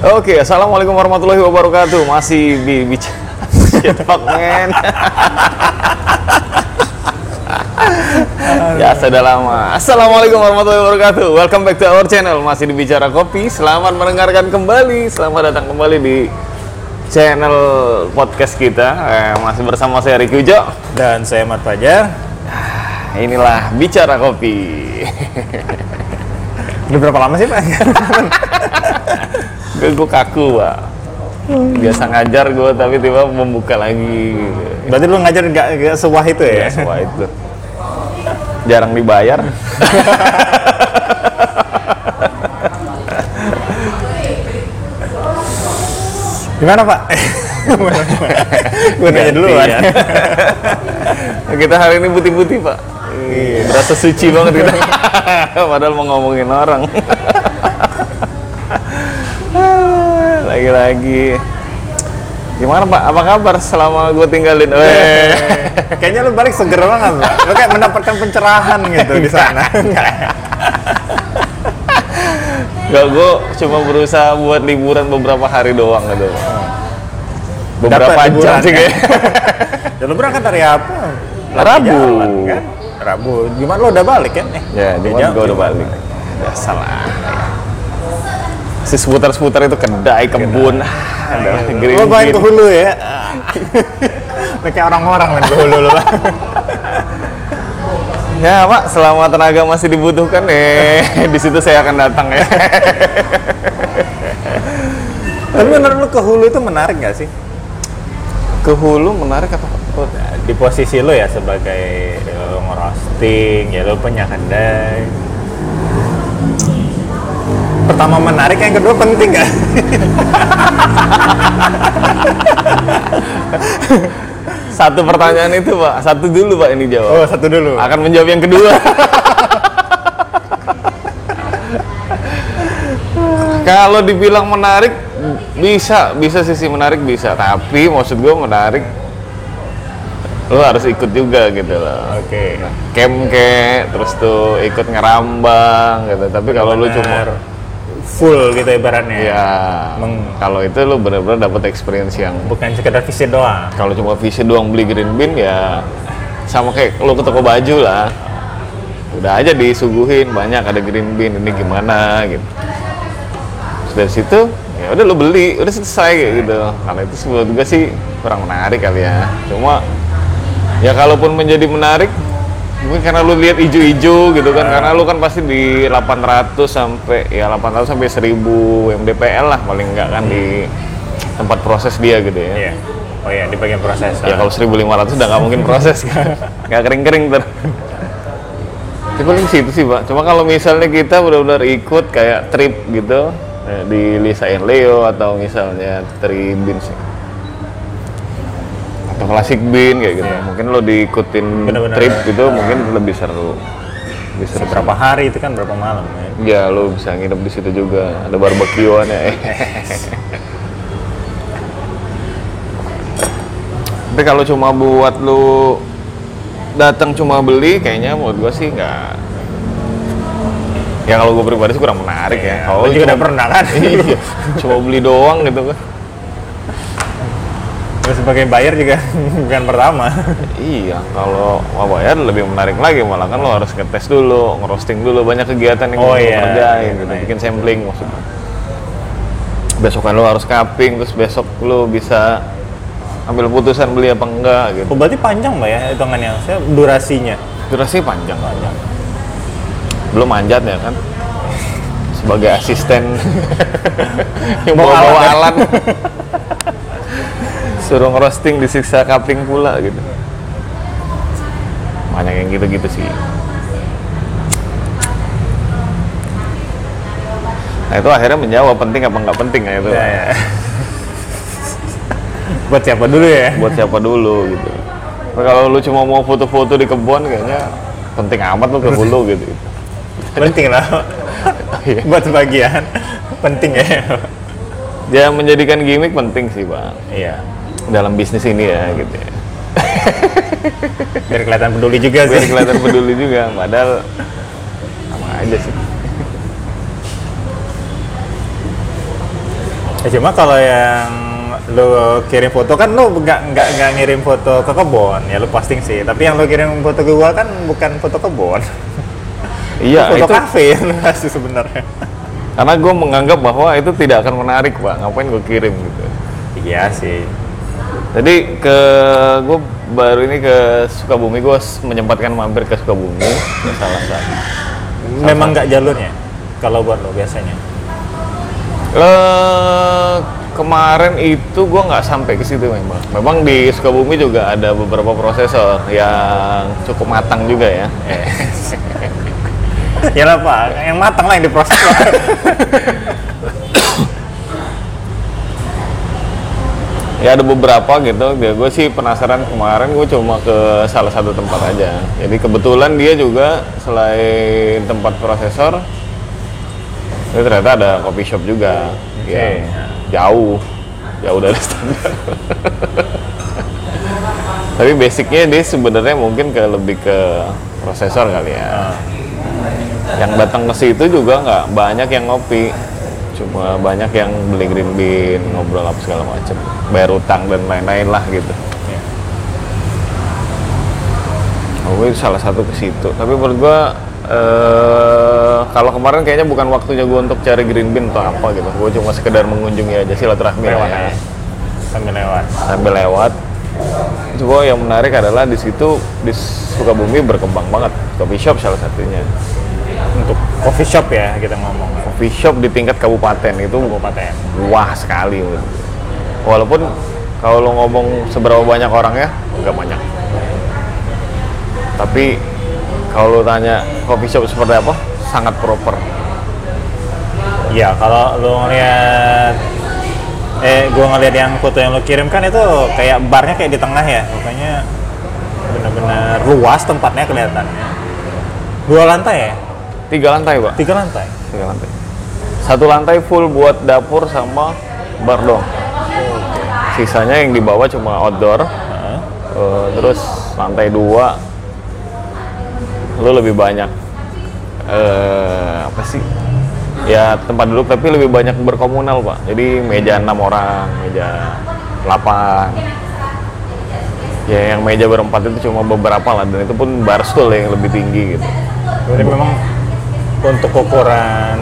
Oke, assalamualaikum warahmatullahi wabarakatuh. Masih di bicara fuck man. ya sudah lama. Assalamualaikum warahmatullahi wabarakatuh. Welcome back to our channel. Masih di bicara kopi. Selamat mendengarkan kembali. Selamat datang kembali di channel podcast kita. Eh, masih bersama saya Riki Ujo. Dan saya Mat Fajar. Inilah bicara kopi. Udah berapa lama sih Pak? gue gue kaku pak biasa ngajar gue tapi tiba membuka lagi Berarti lu ngajar gak, gak sewah itu ya ya? semua itu jarang dibayar Gimana Pak? Gue nanya dulu kan. Iya. kita hari ini putih-putih pak Iya. berasa suci banget kita padahal mau ngomongin orang lagi-lagi gimana pak apa kabar selama gue tinggalin Weh. Kayaknya lu balik seger banget Pak. Lu kayak mendapatkan pencerahan gitu di sana. Gak, gue cuma berusaha buat liburan beberapa hari doang gitu. Beberapa Dapat jam sih kan? kayak. ya lu berangkat hari apa? Lagi Rabu. jalan, kan? Rabu. Gimana lu udah balik kan? Eh, Ya, jauh, gue udah gimana? balik. Ya salah. Si seputar-seputar itu kedai, kebun, ada green Lu main ke hulu ya? Kayak orang-orang main ke hulu lu Pak. Ya pak, selama tenaga masih dibutuhkan eh di situ saya akan datang ya. Tapi menurut lu ke hulu itu menarik gak sih? Ke hulu menarik atau di posisi lo ya sebagai lo ngerosting ya lo punya kedai pertama menarik yang kedua penting gak? Satu pertanyaan itu pak, satu dulu pak ini jawab. oh satu dulu Akan menjawab yang kedua. Kalau dibilang menarik, bisa, bisa sisi menarik bisa. Tapi maksud gue menarik, lo harus ikut juga gitu loh. oke Camp kayak, terus tuh ikut ngerambang gitu. Tapi kalau lu cuma. Full gitu ibaratnya. Ya, Meng- kalau itu lu bener-bener dapet experience yang bukan sekedar visit doang. Kalau cuma visi doang beli green bean ya sama kayak lo ke toko baju lah. Udah aja disuguhin banyak ada green bean ini gimana gitu. Terus dari situ ya udah lo beli udah selesai gitu. Kalau itu menurut gue sih kurang menarik kali ya. Cuma ya kalaupun menjadi menarik mungkin karena lu lihat ijo-ijo gitu kan karena lu kan pasti di 800 sampai ya 800 sampai 1000 mdpl lah paling enggak kan di tempat proses dia gitu ya iya oh iya di bagian proses Ya kalau 1500 udah nggak mungkin proses kan. Nggak kering-kering ter. Itu paling situ sih pak. Cuma kalau misalnya kita benar-benar ikut kayak trip gitu eh, di Lisa and Leo atau misalnya Tribin sih. Atau Classic Bean kayak gitu. Mungkin lo diikutin Bener-bener. trip gitu mungkin lebih seru. Seru. berapa hari itu kan berapa malam ya Ya lo bisa nginep di situ juga. Ada barbekyuan ya. Tapi kalau cuma buat lu datang cuma beli, kayaknya menurut gua sih nggak. Ya kalau gue pribadi sih kurang menarik ya. Kalau lo juga udah pernah kan iya, cuma beli doang gitu kan. Terus sebagai buyer juga bukan pertama Iya, kalau mau bayar lebih menarik lagi malah kan lo harus ngetes dulu, ngerosting dulu banyak kegiatan yang Oh lo iya, kerjain, gitu. iya. bikin sampling maksudnya. Besokan lo harus cupping, terus besok lo bisa ambil putusan beli apa enggak gitu. oh, berarti panjang mbak ya hitungannya saya durasinya Durasi panjang. Panjang. Belum manjat ya kan? Sebagai asisten yang Bawa bawa-bawa alat. Suruh ngerosting disiksa cupping pula gitu. Banyak yang gitu-gitu sih. Nah itu akhirnya menjawab penting apa nggak penting ya itu. ya, ya. buat siapa dulu ya Buat siapa dulu gitu. Tapi kalau lu cuma mau foto-foto di kebun kayaknya penting amat lu ke hulu gitu. penting lah Iya. buat sebagian penting ya Ya menjadikan gimmick penting sih pak iya dalam bisnis ini ya gitu ya. biar kelihatan peduli juga Biar sih. kelihatan peduli juga, padahal sama aja sih. Ya cuma kalau yang lu kirim foto kan lu nggak nggak nggak ngirim foto ke kebun ya lu posting sih. Tapi yang lu kirim foto ke gua kan bukan foto kebun. Iya foto itu kafe kasih sebenarnya. Karena gue menganggap bahwa itu tidak akan menarik pak. Ngapain gue kirim gitu? Iya sih jadi ke gue baru ini ke Sukabumi gue menyempatkan mampir ke Sukabumi ke salah satu. Memang nggak jalurnya kalau buat lo biasanya? Eh, kemarin itu gue nggak sampai ke situ memang. Memang di Sukabumi juga ada beberapa prosesor yang cukup matang juga ya. ya lah pak. Yang matang lah yang diproses Ya ada beberapa gitu. Ya, gue sih penasaran kemarin gue cuma ke salah satu tempat aja. Jadi kebetulan dia juga selain tempat prosesor, itu ternyata ada coffee shop juga. Oke. yang jauh, jauh dari standar. Tapi basicnya dia sebenarnya mungkin ke lebih ke prosesor kali ya. Yang datang ke situ juga nggak banyak yang ngopi, cuma banyak yang beli green bean, ngobrol apa segala macem, bayar utang dan lain-lain lah gitu. Iya. Oh, gue salah satu ke situ. Tapi menurut gua eh kalau kemarin kayaknya bukan waktunya gua untuk cari green bean atau apa gitu. Gue cuma sekedar mengunjungi aja silaturahmi lewat ya. aja sambil lewat Sambil lewat. Coba yang menarik adalah di situ di Sukabumi berkembang banget coffee shop salah satunya. untuk coffee shop ya kita ngomong Coffee shop di tingkat kabupaten itu kabupaten wah sekali. gue. Walaupun kalau lo ngomong seberapa banyak orangnya, nggak banyak. Tapi kalau lo tanya coffee shop seperti apa, sangat proper. Iya, kalau lu ngeliat eh gua ngeliat yang foto yang lu kirim kan itu kayak barnya kayak di tengah ya, makanya benar-benar luas tempatnya kelihatannya. Dua lantai ya? Tiga lantai, Pak. Tiga lantai. Tiga lantai. Satu lantai full buat dapur sama bar dong. Sisanya yang di bawah cuma outdoor. Eh, terus lantai dua lu lebih banyak eh apa sih? Ya tempat duduk tapi lebih banyak berkomunal pak. Jadi meja enam orang meja 8 ya yang meja berempat itu cuma beberapa lah dan itu pun bar stool yang lebih tinggi gitu. Jadi memang untuk ukuran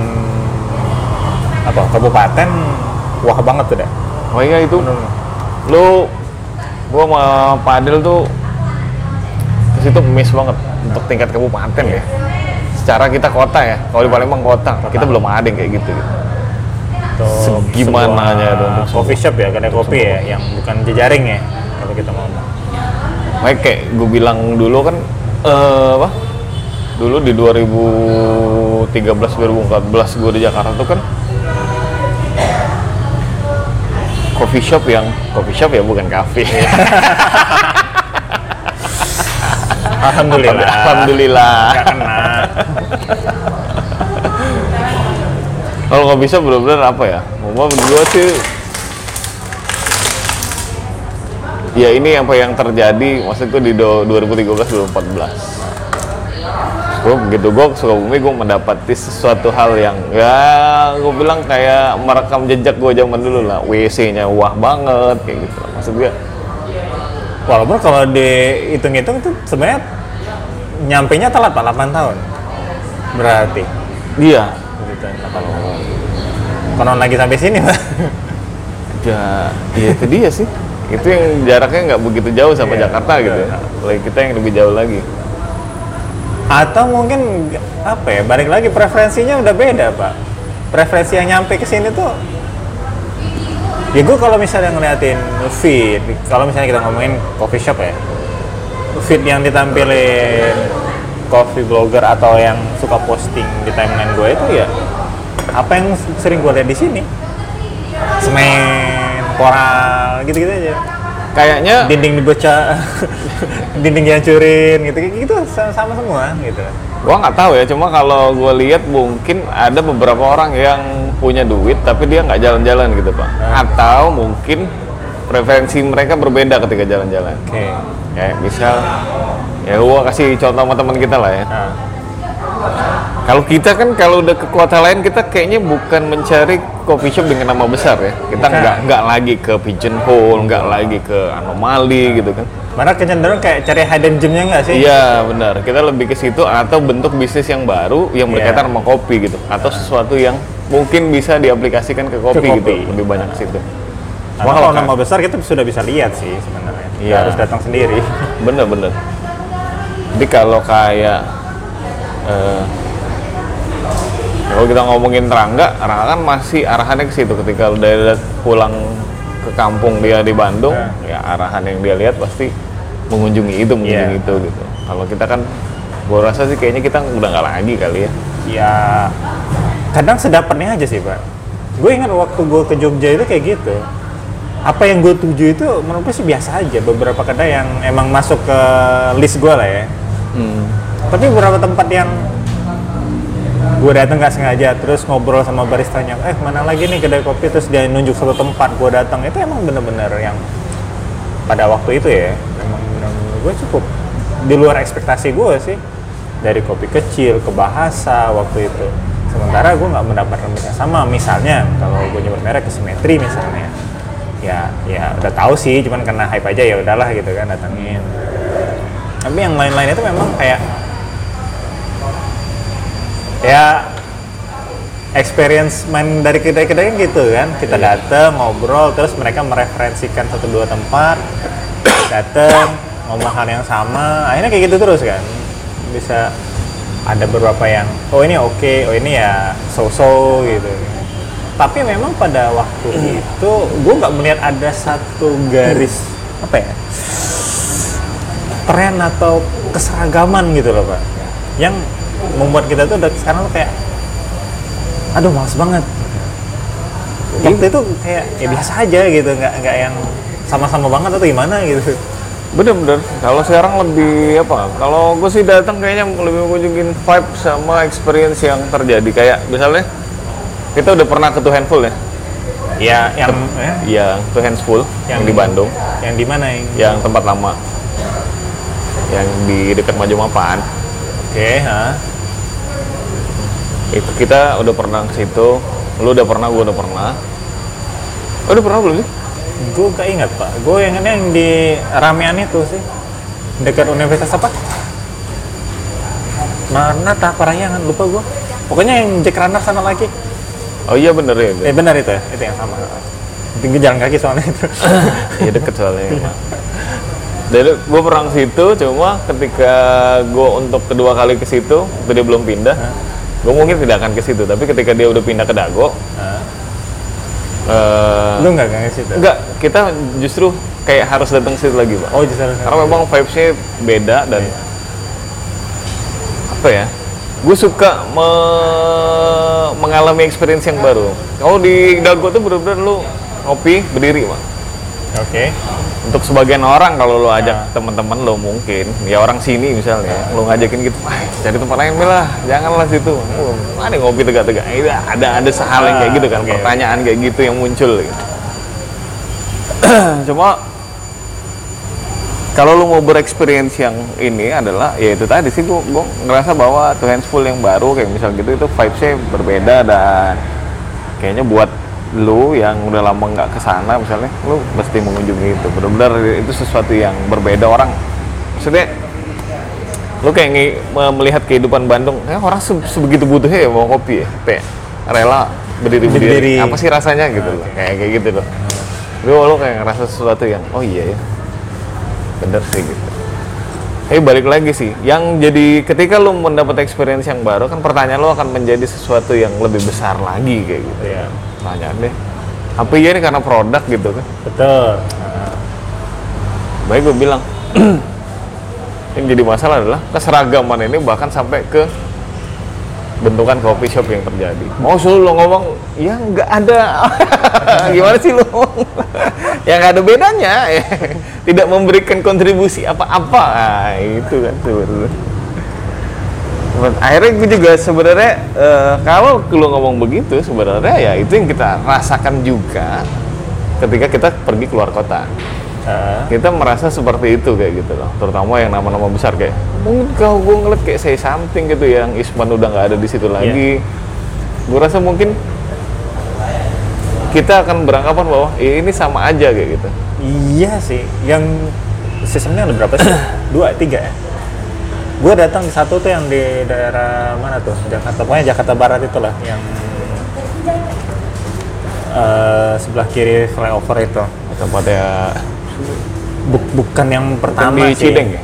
apa kabupaten wah banget tuh dah. oh iya itu lu gua sama Padil tuh ke situ miss banget untuk tingkat kabupaten ya. Secara kita kota ya kalau di Palembang kota, kita belum ada yang kayak gitu, gitu. Segimananya sebuah tuh untuk coffee shop ya, kedai kopi ya, yang bukan jejaring ya kalau kita ngomong. Makanya kayak gue bilang dulu kan eh apa? Dulu di 2013 2014 gue di Jakarta tuh kan coffee shop yang coffee shop ya bukan kafe. Alhamdulillah. Alhamdulillah. Nggak kena. kalau nggak bisa benar-benar apa ya? Mau berdua sih? Ya ini apa yang terjadi maksudku di do- 2013 2014 gue begitu gue ke Sukabumi gue mendapati sesuatu hal yang ya gue bilang kayak merekam jejak gue zaman dulu lah WC-nya wah banget kayak gitu lah. maksud gue Walaupun kalau dihitung-hitung itu sebenarnya nyampe nya telat pak 8 tahun. Berarti. dia Gitu, 8 tahun. Konon lagi sampai sini pak. ya, ya itu dia sih itu yang jaraknya nggak begitu jauh sama Iya, Jakarta gitu ya Lagi kita yang lebih jauh lagi Atau mungkin apa ya? Balik lagi preferensinya udah beda pak. Preferensi yang nyampe ke sini tuh ya gue kalau misalnya ngeliatin feed kalau misalnya kita ngomongin coffee shop ya feed yang ditampilin coffee blogger atau yang suka posting di timeline gue itu ya apa yang sering gue lihat di sini semen koral gitu-gitu aja kayaknya dinding dibaca dinding dihancurin gitu. Gitu sama, semua gitu. Gua nggak tahu ya cuma kalau gue lihat mungkin ada beberapa orang yang punya duit tapi dia nggak jalan-jalan gitu pak. Ah. atau mungkin preferensi mereka berbeda ketika jalan-jalan. Oke. Kayak misal ya gua kasih contoh sama teman kita lah ya. Nah Kalau kita kan kalau udah ke kota lain kita kayaknya bukan mencari coffee shop dengan nama besar ya. Kita Bukan. nggak nggak lagi ke pigeonhole, nggak lagi ke anomali gitu kan. Mana kecenderung kayak cari hidden gemnya nggak sih? Iya benar. Kita lebih ke situ atau bentuk bisnis yang baru yang berkaitan Iya. sama kopi gitu, atau sesuatu yang mungkin bisa diaplikasikan ke kopi, kopi. gitu. Lebih banyak ke situ. Cuma kalau nama besar kita sudah bisa lihat sih sebenarnya. Iya. harus datang sendiri. bener-bener. Jadi kalau kayak eh, kalau kita ngomongin Rangga, Rangga kan masih arahannya ke situ. Ketika udah pulang ke kampung dia di Bandung, ya arahan yang dia lihat pasti mengunjungi itu, mengunjungi Iya. itu gitu. Kalau kita kan, gua rasa sih kayaknya kita udah nggak lagi kali ya. Ya kadang sedaparnya aja sih pak. Gue ingat waktu gue ke Jogja itu kayak gitu. Apa yang gue tuju itu menurut gue sih biasa aja. Beberapa kedai yang emang masuk ke list gue lah ya. Hmm. Tapi beberapa tempat yang gue datang nggak sengaja terus ngobrol sama baristanya eh mana lagi nih kedai kopi? Terus dia nunjuk satu tempat gue datang itu emang bener-bener yang pada waktu itu ya emang bener-bener gue cukup di luar ekspektasi gue sih. Dari kopi kecil ke bahasa waktu itu. Sementara gue nggak mendapatkan yang sama. Misalnya kalau gue nyebut merek ke simetri misalnya. Ya ya udah tahu sih cuman karena hype aja ya udahlah gitu kan datangin tapi yang lain-lain itu memang kayak ya experience main dari kedai-kedai kan gitu kan. Kita dateng ngobrol terus mereka mereferensikan satu dua tempat. Dateng ngomong hal yang sama. Akhirnya kayak gitu terus kan. Bisa ada beberapa yang oh ini oke oh ini ya so-so gitu. Tapi memang pada waktu itu gue nggak melihat ada satu garis apa ya tren atau keseragaman gitu loh pak. Yang membuat kita tuh udah sekarang tuh kayak aduh males banget waktu itu kayak ya biasa aja gitu nggak nggak yang sama-sama banget atau gimana gitu Bener-bener. Kalau sekarang lebih apa? Kalau gue sih datang kayaknya lebih mengunjungin vibe sama experience yang terjadi. Kayak misalnya kita udah pernah ke Two Handful ya? ya yang ya, Iya, Two Handful yang, di Bandung, yang di mana yang yang tempat lama, yang di dekat Maju Oke ha. Itu kita udah pernah ke situ. Lu udah pernah, gue udah pernah. Oh, udah pernah belum sih? gue gak ingat pak. Gue yang ini yang di ramean itu sih. Dekat universitas apa? Mana tak Parahyangan lupa gue pokoknya yang Jack Runner sana lagi. Oh iya bener ya. eh benar itu ya. Itu yang sama. Tinggi jalan kaki soalnya itu. Iya deket soalnya. Jadi gue pernah ke situ, cuma ketika gue untuk kedua kali ke situ, waktu dia belum pindah, gue mungkin tidak akan ke situ. Tapi ketika dia udah pindah ke Dago, Hah? eh, lu nggak ke situ enggak, kita justru kayak harus datang ke situ lagi, pak. oh justru Karena memang vibes-nya beda dan apa ya? Gue suka me- mengalami experience yang baru. Kalau di Dago tuh bener-bener lu ngopi berdiri, pak. Oke. Untuk sebagian orang kalau lo ajak teman-teman lo mungkin. Ya orang sini misalnya lo ngajakin gitu "Wah, cari tempat lain lah janganlah situ. Oh, ada ngopi tegak-tegak. Ada ada sehal yang kayak gitu kan Oke. pertanyaan kayak gitu yang muncul gitu. cuma kalau lo mau berexperience yang ini adalah ya itu tadi sih gua, gua ngerasa bahwa Two Hands Full yang baru kayak misal gitu itu vibes-nya berbeda dan kayaknya buat lu yang udah lama nggak ke sana misalnya lu mesti mengunjungi itu. Benar-benar itu sesuatu yang berbeda orang. Maksudnya lu kayak ngi- me- melihat kehidupan Bandung ya orang se- sebegitu butuhnya ya mau kopi ya kayak rela berdiri berdiri. Berdiri. apa sih rasanya gitu loh kayak kayak gitu loh. Lu lu kayak ngerasa sesuatu yang oh iya ya bener sih gitu. Tapi balik lagi sih, yang jadi ketika lu mendapat experience yang baru kan pertanyaan lu akan menjadi sesuatu yang lebih besar lagi kayak gitu. ya Pertanyaan deh, apa iya ini karena produk gitu kan? betul Baik gue bilang, yang jadi masalah adalah keseragaman ini bahkan sampai ke bentukan coffee shop yang terjadi. Mau suruh lo ngomong, ya nggak ada. Gimana sih lo ya nggak ada bedanya. ya. Tidak memberikan kontribusi apa-apa. Nah, itu kan sebenarnya. Akhirnya gue juga sebenarnya eh, kalau lo ngomong begitu sebenarnya ya itu yang kita rasakan juga ketika kita pergi keluar kota. Eh, kita merasa seperti itu kayak gitu loh terutama yang nama-nama besar kayak mungkin kalau gue ngeliat kayak saya something gitu yang Isman udah nggak ada di situ lagi gue rasa mungkin kita akan beranggapan bahwa "Eh, ini sama aja kayak gitu Iya sih, yang sistemnya ada berapa sih? Dua, tiga ya? Gue datang di satu tuh yang di daerah mana tuh? Jakarta, pokoknya Jakarta Barat itulah yang eh, sebelah kiri flyover itu. tempatnya Buk- bukan yang yang pertama di sih. Cideng ya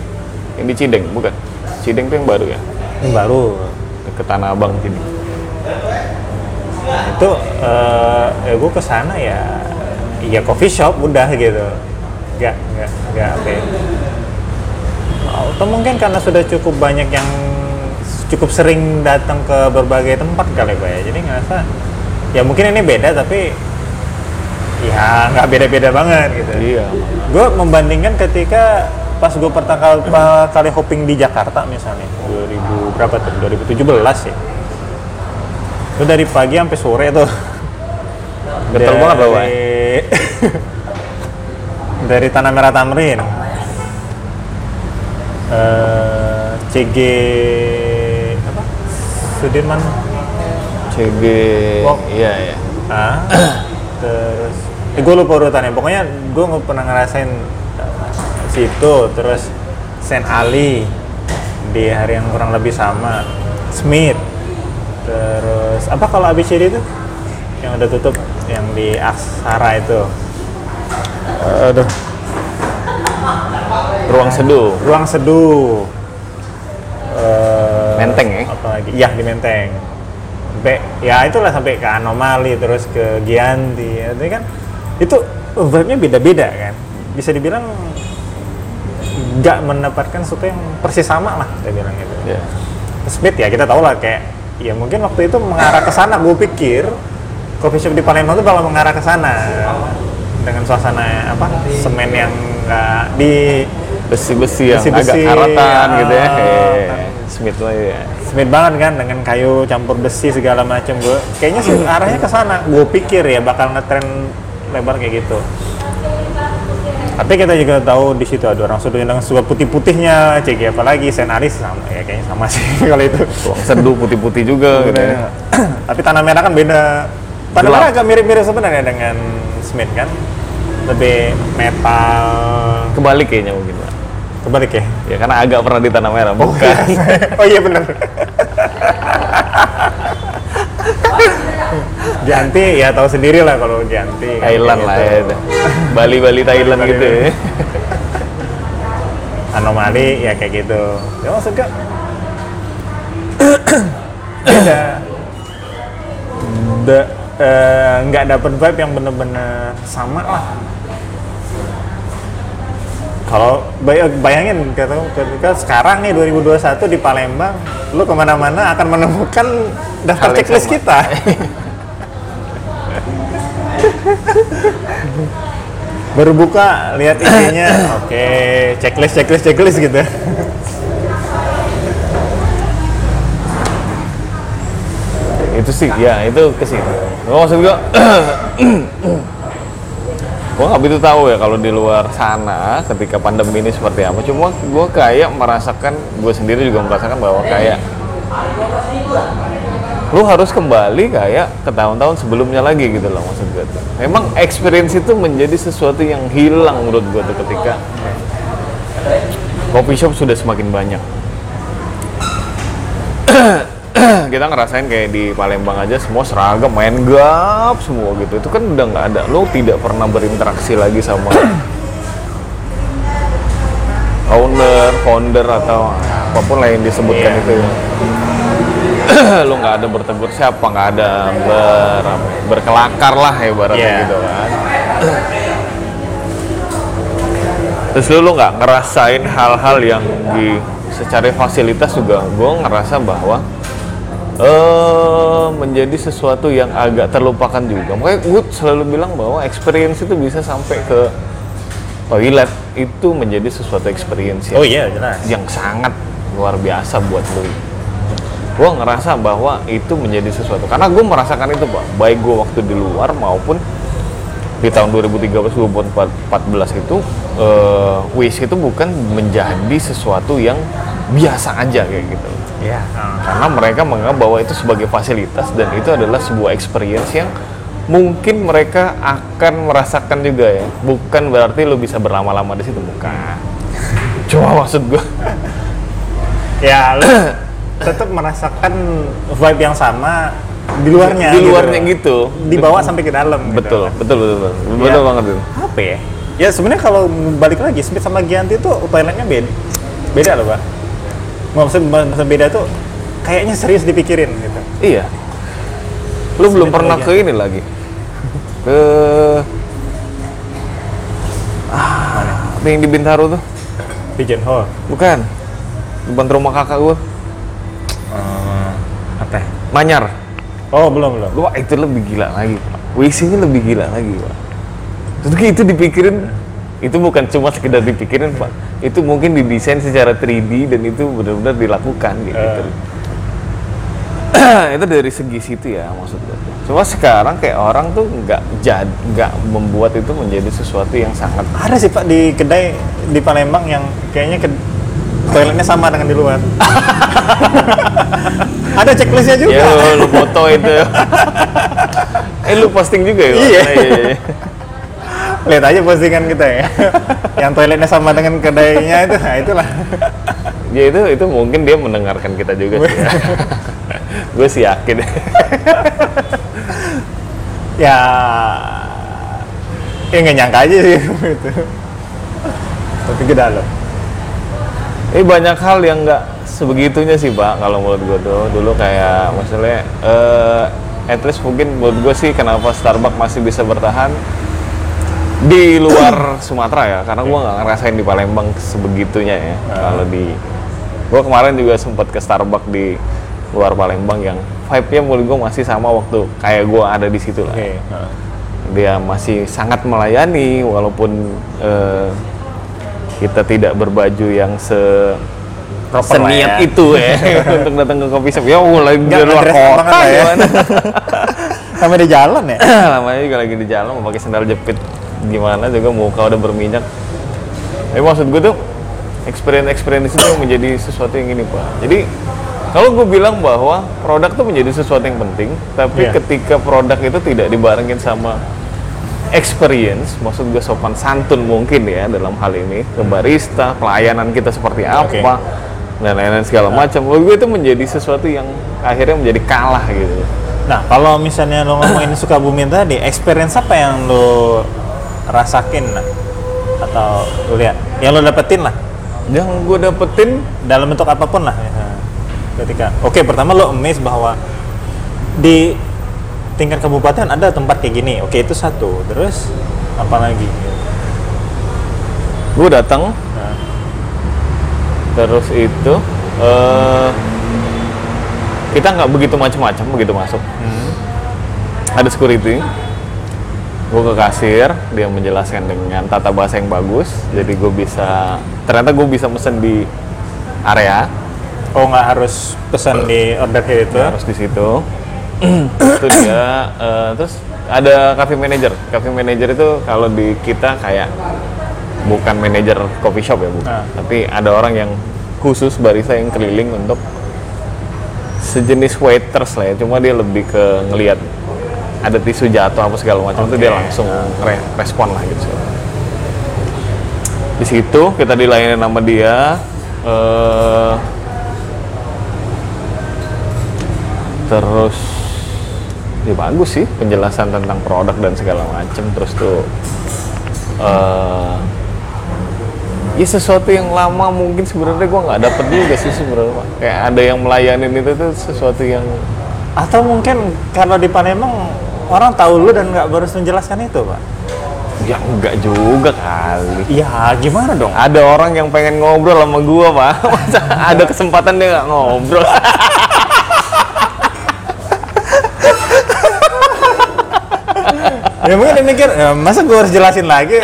yang di Cideng bukan Cideng tuh yang baru ya Yang baru. ke Tanah Abang sini Itu eh ya gue ke sana ya, ya coffee shop udah gitu. Gak, gak, gak apa ya. Atau mungkin karena sudah cukup banyak yang cukup sering datang ke berbagai tempat kali pak ya. Jadi ngerasa ya mungkin ini beda tapi ya nggak beda-beda banget gitu. Iya. Gue membandingkan ketika pas gue pertama kali, kali hopping di Jakarta misalnya. 2000 berapa tuh? 2017 ya. Itu dari pagi sampai sore tuh. Getol banget. Dari- dari Tanah Merah Tamrin eh CG apa? Sudirman? CG Wow. iya iya. Ah terus eh, gue lupa urutannya. Pokoknya gue nggak pernah ngerasain uh, situ. Terus Saint Ali di hari yang kurang lebih sama. Smith. Terus apa kalau ABCD itu? Yang udah tutup yang di Aksara itu. Aduh ruang seduh. Ruang seduh. Eh, Menteng ya? apa lagi? Iya di Menteng. Sampai ya itulah sampai ke anomali terus ke Gianti. Ya. Itu kan itu vibe-nya beda-beda kan? Bisa dibilang nggak mendapatkan sesuatu yang persis sama lah saya bilang gitu. Iya. Smith ya kita tahu lah kayak ya mungkin waktu itu mengarah ke sana. Gue pikir coffee shop di Palembang itu bakal mengarah ke sana. Dengan suasana apa semen yang nggak di besi-besi yang Besi-besi, agak karatan ya. gitu ya kayak Smith lah ya. Smith banget kan dengan kayu campur besi segala macam. Gue kayaknya sih arahnya ke sana. Gue pikir ya bakal ngetren lebar kayak gitu. Tapi kita juga tahu di situ ada orang sudah dengan suka putih-putihnya. CG apalagi Saint Alice sama ya kayaknya sama sih kalau itu. Seduh putih-putih juga gitu ya. Tapi tanah merah kan beda. Tanah merah agak mirip-mirip sebenarnya dengan Smith kan. Lebih metal. Kebalik kayaknya mungkin Pak. Kebalik ya? Ya karena agak pernah di tanah merah bukan? oh iya benar Gianti ya tahu sendiri lah kalau Gianti. Kan Thailand lah gitu. ya Bali Bali Thailand Bali, gitu ya. Anomali ya kayak gitu. Ya maksudnya beda. Da- eh, nggak dapet vibe yang bener-bener sama lah kalau bay- bayangin ketika, ketika sekarang nih 2021 di Palembang lu ke mana-mana akan menemukan daftar Hal yang checklist sama. kita. Baru buka lihat isinya oke checklist checklist checklist gitu. Itu sih ya itu ke situ. Gua maksud gua gua nggak begitu tahu ya kalau di luar sana ketika pandemi ini seperti apa cuma gua kayak merasakan gue sendiri juga merasakan bahwa kayak lu harus kembali kayak ke tahun-tahun sebelumnya lagi gitu loh maksud gue tuh. Memang experience itu menjadi sesuatu yang hilang menurut gue tuh ketika coffee shop sudah semakin banyak. kita ngerasain kayak di Palembang aja semua seragam main gap semua gitu itu kan udah nggak ada lo tidak pernah berinteraksi lagi sama owner founder atau apa pun lah yang disebutkan Iya. itu ya. lo nggak ada bertegur siapa nggak ada ber, berkelakar lah ya ibaratnya Iya. gitu kan terus lu nggak ngerasain hal-hal yang di secara fasilitas juga gue ngerasa bahwa eh menjadi sesuatu yang agak terlupakan juga. Makanya gue selalu bilang bahwa experience itu bisa sampai ke toilet. Itu menjadi sesuatu experience yang, oh iya jelas. yang sangat luar biasa buat lu. Gue ngerasa bahwa itu menjadi sesuatu. Karena gue merasakan itu pak. Baik gue waktu di luar maupun di tahun 2013 2014 itu eh, Wish itu bukan menjadi sesuatu yang biasa aja kayak gitu Iya. karena mereka menganggap bahwa itu sebagai fasilitas dan itu adalah sebuah experience yang mungkin mereka akan merasakan juga ya bukan berarti lu bisa berlama-lama di situ bukan cuma maksud gue Ya, lu tetap merasakan vibe yang sama di luarnya. di luarnya gitu, Dibawa sampai ke dalam. gitu. betul betul betul betul, Iya. betul banget itu Apa ya? Ya sebenarnya kalau balik lagi Smith sama Gianti itu toiletnya beda. Beda loh, Pak. Maksud, maksud beda tuh kayaknya serius dipikirin gitu. iya lu belum pernah ke ini lagi ke ah apa yang di Bintaro tuh Pigeon Hole. bukan depan rumah kakak gua apa? ya? Manyar Oh, belum, belum. Wah itu lebih gila lagi. WC-nya lebih gila lagi Pak. Itu dipikirin itu bukan cuma sekedar dipikirin Pak. Itu mungkin didesain secara 3D dan itu benar-benar dilakukan gitu. itu dari segi situ ya maksud gue. Cuma sekarang kayak orang tuh nggak jad nggak membuat itu menjadi sesuatu yang sangat Ada sih Pak di kedai di Palembang yang kayaknya ke, toiletnya sama dengan di luar. Ada checklistnya juga. ya lu, foto itu. eh lu posting juga ya? Pak? Iya. Lihat aja postingan kita ya. yang toiletnya sama dengan kedainya itu, nah itulah. Ya itu itu mungkin dia mendengarkan kita juga sih. Ya. gue sih yakin. ya ya nggak nyangka aja sih itu tapi ke dalam Eh banyak hal yang nggak sebegitunya sih pak kalau menurut gue tuh dulu kayak maksudnya eh at least mungkin menurut gue sih kenapa Starbucks masih bisa bertahan di luar Sumatera ya karena gue nggak ngerasain di Palembang sebegitunya ya. Kalau di gue kemarin juga sempat ke Starbucks di luar Palembang yang vibe-nya menurut gue masih sama waktu kayak gue ada di situ lah. Oke dia masih sangat melayani walaupun eh, kita tidak berbaju yang se Proper seniat ya. itu ya untuk datang ke kopi shop. Ya mulai di luar kota ya. gimana sampai di jalan ya? Namanya juga lagi di jalan mau pakai sandal jepit gimana juga muka udah berminyak. Tapi maksud gue tuh experience experience itu menjadi sesuatu yang ini pak. Jadi kalau gue bilang bahwa produk tuh menjadi sesuatu yang penting tapi Iya. ketika produk itu tidak dibarengin sama experience maksud gue sopan santun mungkin ya dalam hal ini ke barista pelayanan kita seperti apa dan lain-lain segala macam menurut gue itu menjadi sesuatu yang akhirnya menjadi kalah gitu. Nah kalau misalnya lo ngomongin Sukabumi tadi experience apa yang lo rasakin lah. Atau lo lihat. Yang lo dapetin lah. Yang gue dapetin dalam bentuk apa pun lah. Ya. ketika oke pertama lo amazed bahwa di tingkat kabupaten ada tempat kayak gini. Oke itu satu. Terus apa lagi? gue datang. Nah, terus itu eh kita nggak begitu macam-macam begitu masuk. Hmm, ada security gue ke kasir dia menjelaskan dengan tata bahasa yang bagus. Jadi gue bisa ternyata gue bisa mesen di area. Oh nggak harus pesan di order kayak itu harus di situ. Itu dia eh, terus ada cafe manager. Cafe manager itu kalau di kita kayak bukan manajer coffee shop ya bukan Ah. tapi ada orang yang khusus barista yang keliling untuk sejenis waiters lah ya. Cuma dia lebih ke ngelihat ada tisu jatuh apa segala macam itu dia langsung re- respon lah gitu. Di situ kita dilayani nama dia eh terus ya bagus sih penjelasan tentang produk dan segala macam terus tuh eh ya sesuatu yang lama mungkin sebenarnya gua nggak dapet juga sih sebenarnya kayak ada yang melayanin itu tuh sesuatu yang atau mungkin kalau di Palembang orang tahu lu dan nggak harus menjelaskan itu pak? Ya enggak juga kali. Iya gimana dong? Ada orang yang pengen ngobrol sama gua pak. Masa ada kesempatan dia nggak ngobrol? Ya mungkin dia mikir "Ya, masa gue harus jelasin lagi?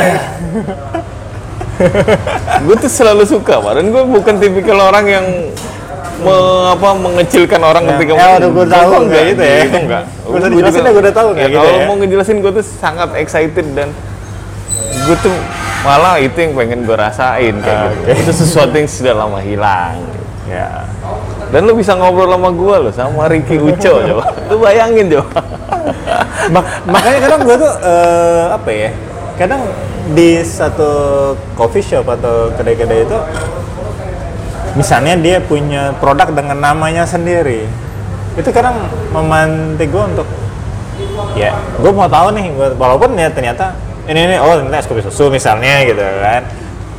Gue tuh selalu suka pak. Dan gue bukan tipikal orang yang me- apa mengecilkan orang Ya, ketika ya, udah gua tahu enggak gitu ya. itu enggak Gua usah Gua dijelasin dah, gua udah tahu ya, gitu kalau ya. mau ngejelasin gue tuh sangat excited dan gue tuh malah itu yang pengen gue rasain kayak Ah, gitu. itu sesuatu yang sudah lama hilang Ya. dan lu bisa ngobrol sama gue loh sama Ricky Uco coba. Lu bayangin coba. Mak- makanya kadang gue tuh eh, apa ya? Kadang di satu coffee shop atau kedai-kedai itu misalnya dia punya produk dengan namanya sendiri. Itu kadang memantik gue untuk ya, gue mau tahu nih, gua, walaupun ya ternyata ini ini oh ternyata es kopi susu misalnya gitu kan.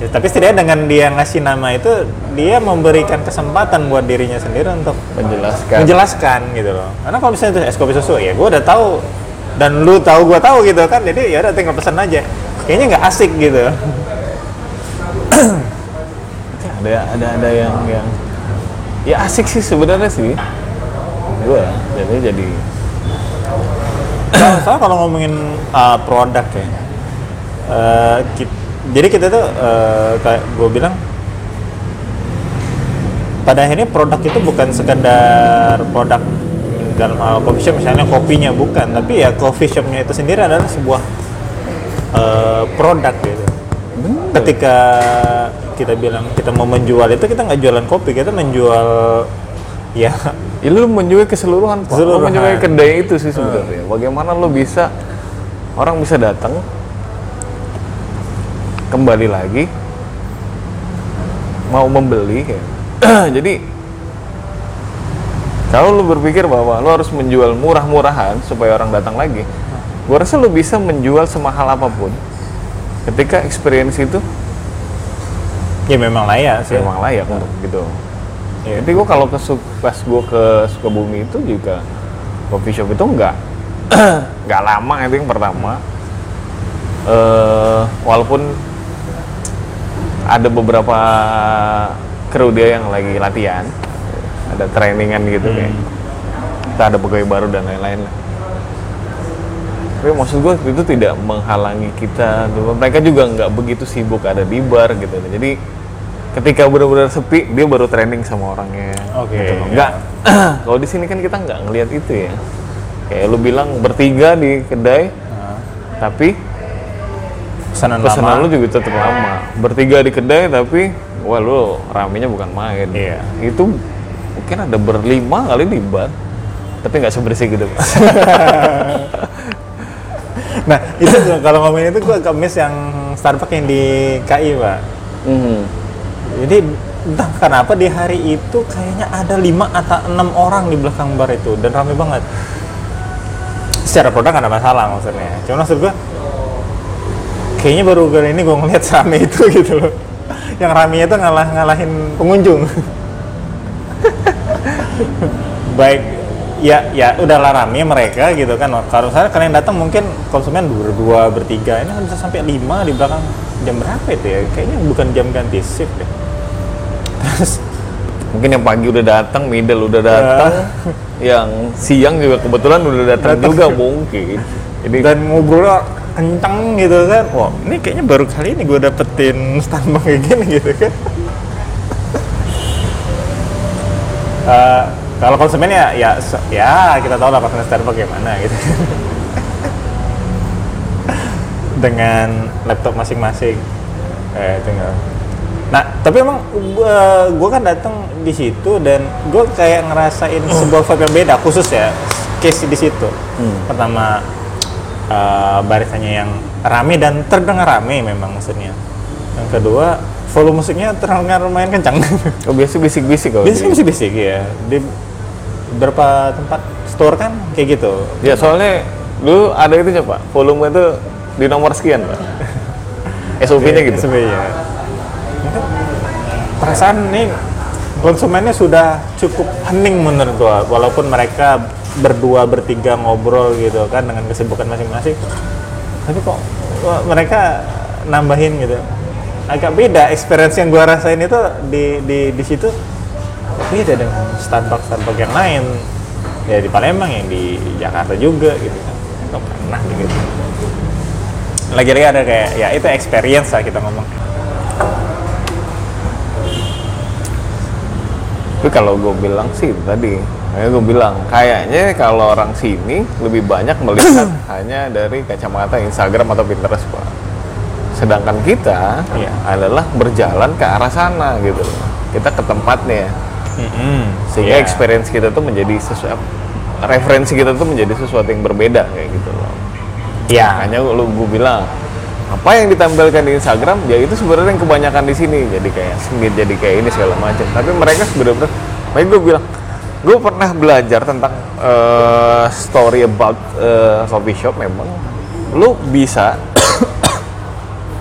Ya, tapi setidaknya dengan dia ngasih nama itu dia memberikan kesempatan buat dirinya sendiri untuk menjelaskan menjelaskan gitu loh karena kalau misalnya itu es kopi susu ya gue udah tahu dan lu tahu gue tahu gitu kan jadi ya udah tinggal pesan aja kayaknya nggak asik gitu ada ada ada yang yang ya asik sih sebenarnya sih. Gue jadi jadi soalnya kalau ngomongin uh, produk ya uh, ki- jadi kita tuh uh, kayak gue bilang pada akhirnya produk itu bukan sekedar produk dalam hal coffee shop misalnya kopinya bukan tapi ya coffee shopnya itu sendiri adalah sebuah uh, produk gitu ketika kita bilang kita mau menjual itu kita nggak jualan kopi kita menjual ya. Ya lu menjual keseluruhan Pak. Lu Keseluruhan. menjual kedai itu sih sebenarnya. Bagaimana lu bisa orang bisa datang kembali lagi mau membeli kayak jadi kalau lu berpikir bahwa lu harus menjual murah-murahan supaya orang datang lagi gua rasa lu bisa menjual semahal apa pun ketika experience itu ya memang layak sih memang layak untuk gitu Iya. Jadi gue kalau ke pas gue ke Sukabumi itu juga coffee shop itu enggak nggak lama itu yang pertama. eh walaupun ada beberapa kru dia yang lagi latihan, ada trainingan gitu kayak kita ada pegawai baru dan lain-lain lah. Tapi maksud gue itu tidak menghalangi kita. Mereka juga nggak begitu sibuk ada di bar gitu. Jadi ketika benar-benar sepi, dia baru training sama orangnya. Oke, gitu loh. ya. Nggak. Kalau di sini kan kita nggak ngelihat itu ya. Kayak lu bilang bertiga di kedai, Nah, tapi pesanan pesanan lama lu juga tetap lama. Bertiga di kedai tapi wah lu ramenya bukan main. Iya. Itu mungkin ada berlima kali di bar. Tapi nggak sebersih gitu. nah itu kalau ngomongin itu gue agak miss yang Starbucks yang di KI pak. Mhm. jadi entah kenapa di hari itu kayaknya ada lima atau enam orang di belakang bar itu dan rame banget. Secara produk ada masalah maksudnya. Cuma maksud gue kayaknya baru kali ini gue ngeliat rame itu gitu loh. Yang ramenya itu ngalah ngalahin pengunjung. Baik ya ya udahlah rame mereka gitu kan. Kalau misalnya kalian datang mungkin konsumen berdua bertiga ini kan bisa sampai lima di belakang jam berapa itu ya? Kayaknya bukan jam ganti shift deh. Terus Mungkin yang pagi udah datang, middle udah datang, yang siang juga kebetulan udah datang juga mungkin. Jadi dan ngobrolnya kencang gitu kan. Wah ini kayaknya baru kali ini gue dapetin Starbucks kayak gini gitu kan. Eh, kalau konsumen ya ya ya kita tahu lah konsumen Starbucks gimana gitu. Dengan laptop masing-masing. Eh tinggal. Nah tapi emang gua, gua kan datang di situ dan gue kayak ngerasain sebuah vibe yang beda khusus ya case di situ. Pertama eh, barisannya yang rame dan terdengar rame memang maksudnya. Yang kedua volume musiknya terdengar lumayan kencang. Oh, biasa bisik-bisik kalau di- bisik-bisik ya di beberapa tempat store kan kayak gitu Ya soalnya dulu ada itu coba volume itu di nomor sekian pak. SOP-nya gitu. SOP-nya. Mungkin perasaan nih konsumennya sudah cukup hening menurut gua walaupun mereka berdua bertiga ngobrol gitu kan dengan kesibukan masing-masing tapi kok wah, mereka nambahin gitu agak beda experience yang gua rasain itu di di di situ beda dengan Starbucks Starbucks yang lain ya di Palembang yang di Jakarta juga gitu kan nggak pernah gitu lagi-lagi ada kayak ya itu experience lah kita ngomong Tapi kalau gue bilang sih tadi, kayak gue bilang kayaknya kalau orang sini lebih banyak melihat hanya dari kacamata Instagram atau Pinterest pak. Sedangkan kita Iya. adalah berjalan ke arah sana gitu. Kita ke tempatnya sehingga Iya. experience kita tuh menjadi sesuatu referensi kita tuh menjadi sesuatu yang berbeda kayak gitu loh. Iya. Makanya lu gue bilang apa yang ditampilkan di Instagram ya itu sebenarnya yang kebanyakan di sini jadi kayak sengit jadi kayak ini segala macam tapi mereka bener-bener makanya gue bilang gue pernah belajar tentang eh, story about eh, coffee shop memang lu bisa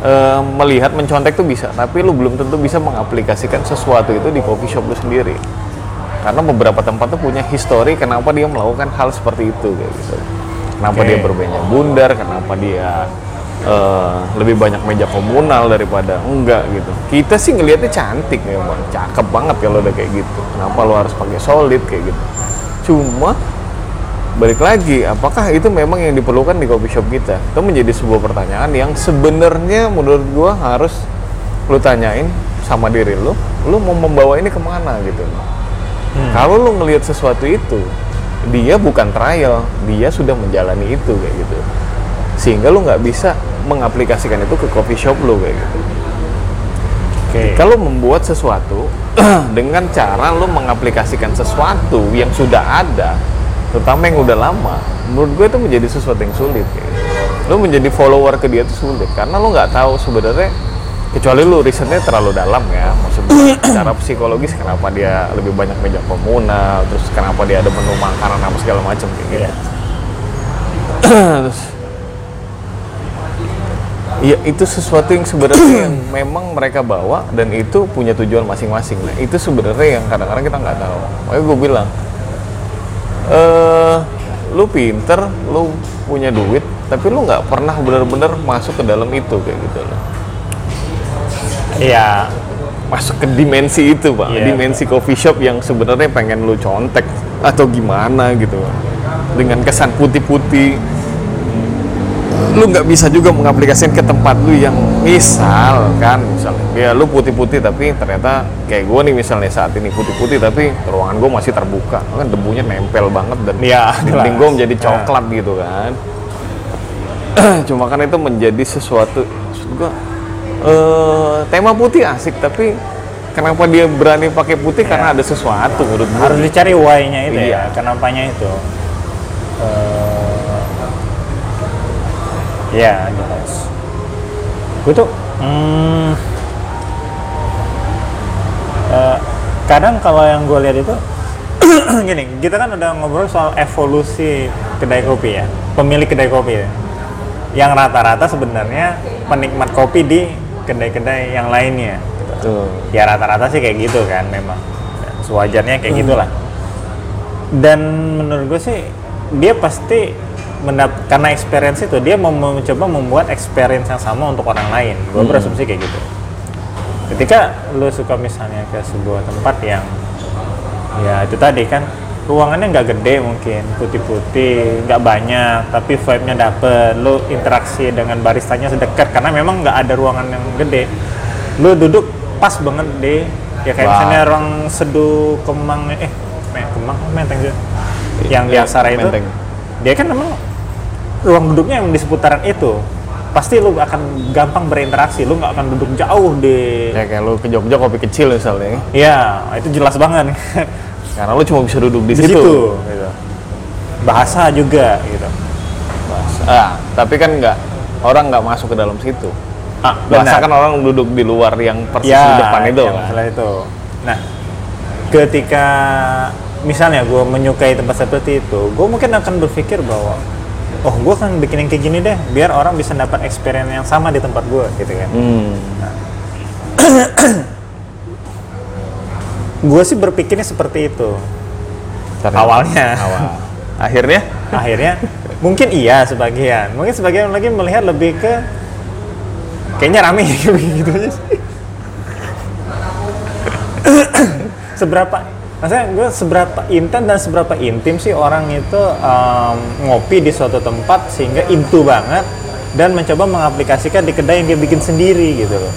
eh, melihat mencontek tuh bisa tapi lu belum tentu bisa mengaplikasikan sesuatu itu di coffee shop lu sendiri. Karena beberapa tempat tuh punya histori kenapa dia melakukan hal seperti itu kayak gitu. Kenapa Oke. dia berbanyak bundar kenapa dia eh, lebih banyak meja komunal daripada enggak gitu. Kita sih ngelihatnya cantik memang cakep banget kalau udah kayak gitu. Kenapa lu harus pakai solid kayak gitu. Cuma balik lagi apakah itu memang yang diperlukan di coffee shop kita? Itu menjadi sebuah pertanyaan yang sebenarnya menurut gua harus lu tanyain sama diri lu lu mau membawa ini ke mana gitu. Kalau lu ngelihat sesuatu itu dia bukan trial dia sudah menjalani itu kayak gitu. Sehingga lu nggak bisa mengaplikasikan itu ke coffee shop lu kayak gitu. Oke. kalau membuat sesuatu dengan cara lo mengaplikasikan sesuatu yang sudah ada, terutama yang udah lama, menurut gue itu menjadi sesuatu yang sulit. Ya. Lo menjadi follower ke dia itu sulit karena lo nggak tahu sebenarnya kecuali lo risetnya terlalu dalam ya, maksudnya secara psikologis kenapa dia lebih banyak meja komunal, terus kenapa dia ada menu makanan apa segala macam kayak gitu. Iya. terus Iya itu sesuatu yang sebenarnya yang memang mereka bawa dan itu punya tujuan masing-masing. Nah itu sebenarnya yang kadang-kadang kita nggak tahu. Makanya gue bilang, eh lu pinter, lu punya duit, tapi lu nggak pernah benar-benar masuk ke dalam itu kayak gitu loh. Iya. Masuk ke dimensi itu pak, Iya, dimensi coffee shop yang sebenarnya pengen lu contek atau gimana gitu. Dengan kesan putih-putih, lu nggak bisa juga mengaplikasikan ke tempat lu yang misal kan misalnya. Ya lu putih-putih tapi ternyata kayak gue nih misalnya saat ini putih-putih tapi ruangan gue masih terbuka. Kan debunya nempel banget dan Iya, dinding gue menjadi Nah. coklat gitu kan. Cuma kan itu menjadi sesuatu maksud gue eh, tema putih asik tapi kenapa dia berani pakai putih? Karena ada sesuatu menurut gue Harus dicari why-nya itu Iya. ya, kenapanya itu. Eh, ya jelas. Gue tuh hmm, eh, kadang kalau yang gue lihat itu gini, kita kan udah ngobrol soal evolusi kedai kopi ya, pemilik kedai kopi ya. Yang rata-rata sebenarnya penikmat kopi di kedai-kedai yang lainnya. gitu Tuh. ya rata-rata sih kayak gitu kan memang Dan sewajarnya kayak gitulah dan menurut gue sih dia pasti mendap karena experience itu dia mau mencoba membuat experience yang sama untuk orang lain. Gue berasumsi kayak gitu. Ketika lu suka misalnya ke sebuah tempat yang ya itu tadi kan ruangannya nggak gede mungkin putih-putih nggak banyak tapi vibe-nya dapet lu interaksi dengan baristanya sedekat karena memang nggak ada ruangan yang gede. Lu duduk pas banget deh ya kayak Wah. misalnya ruang seduh kemang eh kemang menteng sih? Yang di Ya, Aksara itu. Menteng. dia kan memang ruang duduknya yang di seputaran itu pasti lu akan gampang berinteraksi lu nggak akan duduk jauh di ya kayak lu ke Jogja kopi kecil misalnya ya itu jelas banget karena lu cuma bisa duduk di, di situ, situ gitu. bahasa juga gitu Ah, tapi kan nggak orang nggak masuk ke dalam situ. ah Biasa kan orang duduk di luar yang persis ya di depan itu. kan. masalah itu nah ketika misalnya gue menyukai tempat seperti itu gue mungkin akan berpikir bahwa oh gue kan bikin yang kayak gini deh biar orang bisa dapat experience yang sama di tempat gue gitu kan. Hmm. gue sih berpikirnya seperti itu. Ternyata- awalnya. Awal. Akhirnya? Akhirnya mungkin iya sebagian. Mungkin sebagian lagi melihat lebih ke kayaknya rame gitu aja sih. Seberapa maksudnya gue seberapa intens dan seberapa intim sih orang itu em, ngopi di suatu tempat sehingga intu banget dan mencoba mengaplikasikan di kedai yang dia bikin sendiri gitu loh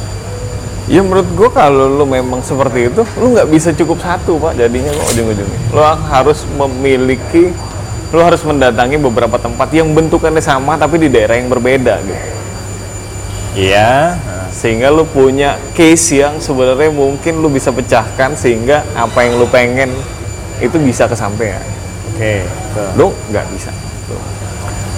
Ya menurut gue kalau lu memang seperti itu, lu nggak bisa cukup satu pak jadinya kok ujung-ujungnya. Lu harus memiliki, lu harus mendatangi beberapa tempat yang bentukannya sama tapi di daerah yang berbeda gitu. Iya. Sehingga lu punya case yang sebenarnya mungkin lu bisa pecahkan sehingga apa yang lu pengen itu bisa kesampaian. Oke. betul. Lu nggak bisa. Tuh.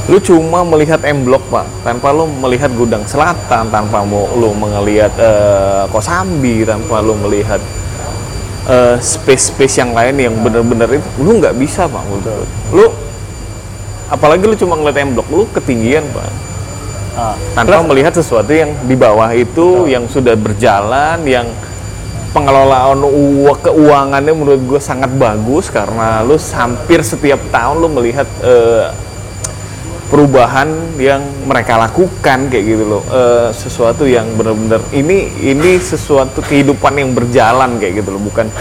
Lu cuma melihat M Block pak, tanpa lu melihat gudang selatan, tanpa mau lu melihat eh, Kosambi, tanpa lu melihat eh, space-space yang lain yang bener-bener itu, lu nggak bisa pak. menurut Lu, apalagi lu cuma ngeliat M Block, lu ketinggian pak. Ah. Tanpa melihat sesuatu yang di bawah itu, yang sudah berjalan, yang pengelolaan uang keuangannya menurut gue sangat bagus karena lu hampir setiap tahun lu melihat eh, perubahan yang mereka lakukan kayak gitu loh. Eh, sesuatu yang benar-benar ini ini sesuatu kehidupan yang berjalan kayak gitu loh. Bukan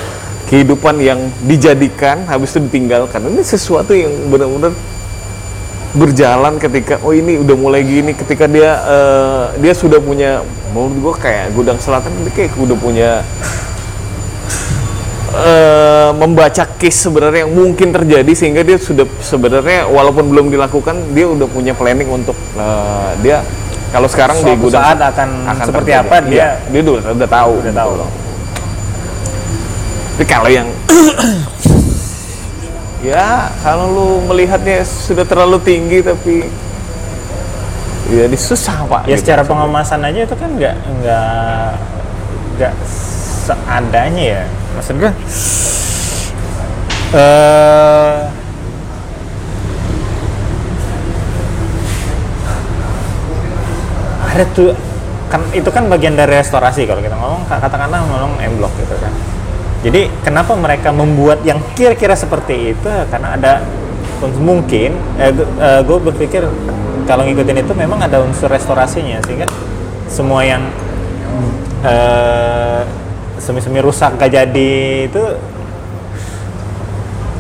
kehidupan yang dijadikan habis itu ditinggalkan. Ini sesuatu yang benar-benar berjalan ketika oh ini udah mulai gini ketika dia eh, dia sudah punya menurut gua kayak gudang selatan ini kayak udah punya eh, membaca case sebenarnya yang mungkin terjadi sehingga dia sudah sebenarnya walaupun belum dilakukan dia udah punya planning untuk eh, dia kalau sekarang di Suatu gudang saat akan seperti terjadi. apa, dia- Iya, dia udah, udah tahu Udah gitu tahu. loh. tapi kalau yang ya kalau lu melihatnya sudah terlalu tinggi tapi ya susah pak Ya gitu. secara pengemasan aja itu kan nggak nggak nggak seadanya ya. Maksud gue eh ada tuh kan itu kan bagian dari restorasi kalau kita ngomong katakanlah ngomong M Block gitu kan. Jadi kenapa mereka membuat yang kira-kira seperti itu? Karena ada mungkin eh, gue berpikir kalau ngikutin itu memang ada unsur restorasinya sehingga semua yang eh, semi-semi rusak gak jadi itu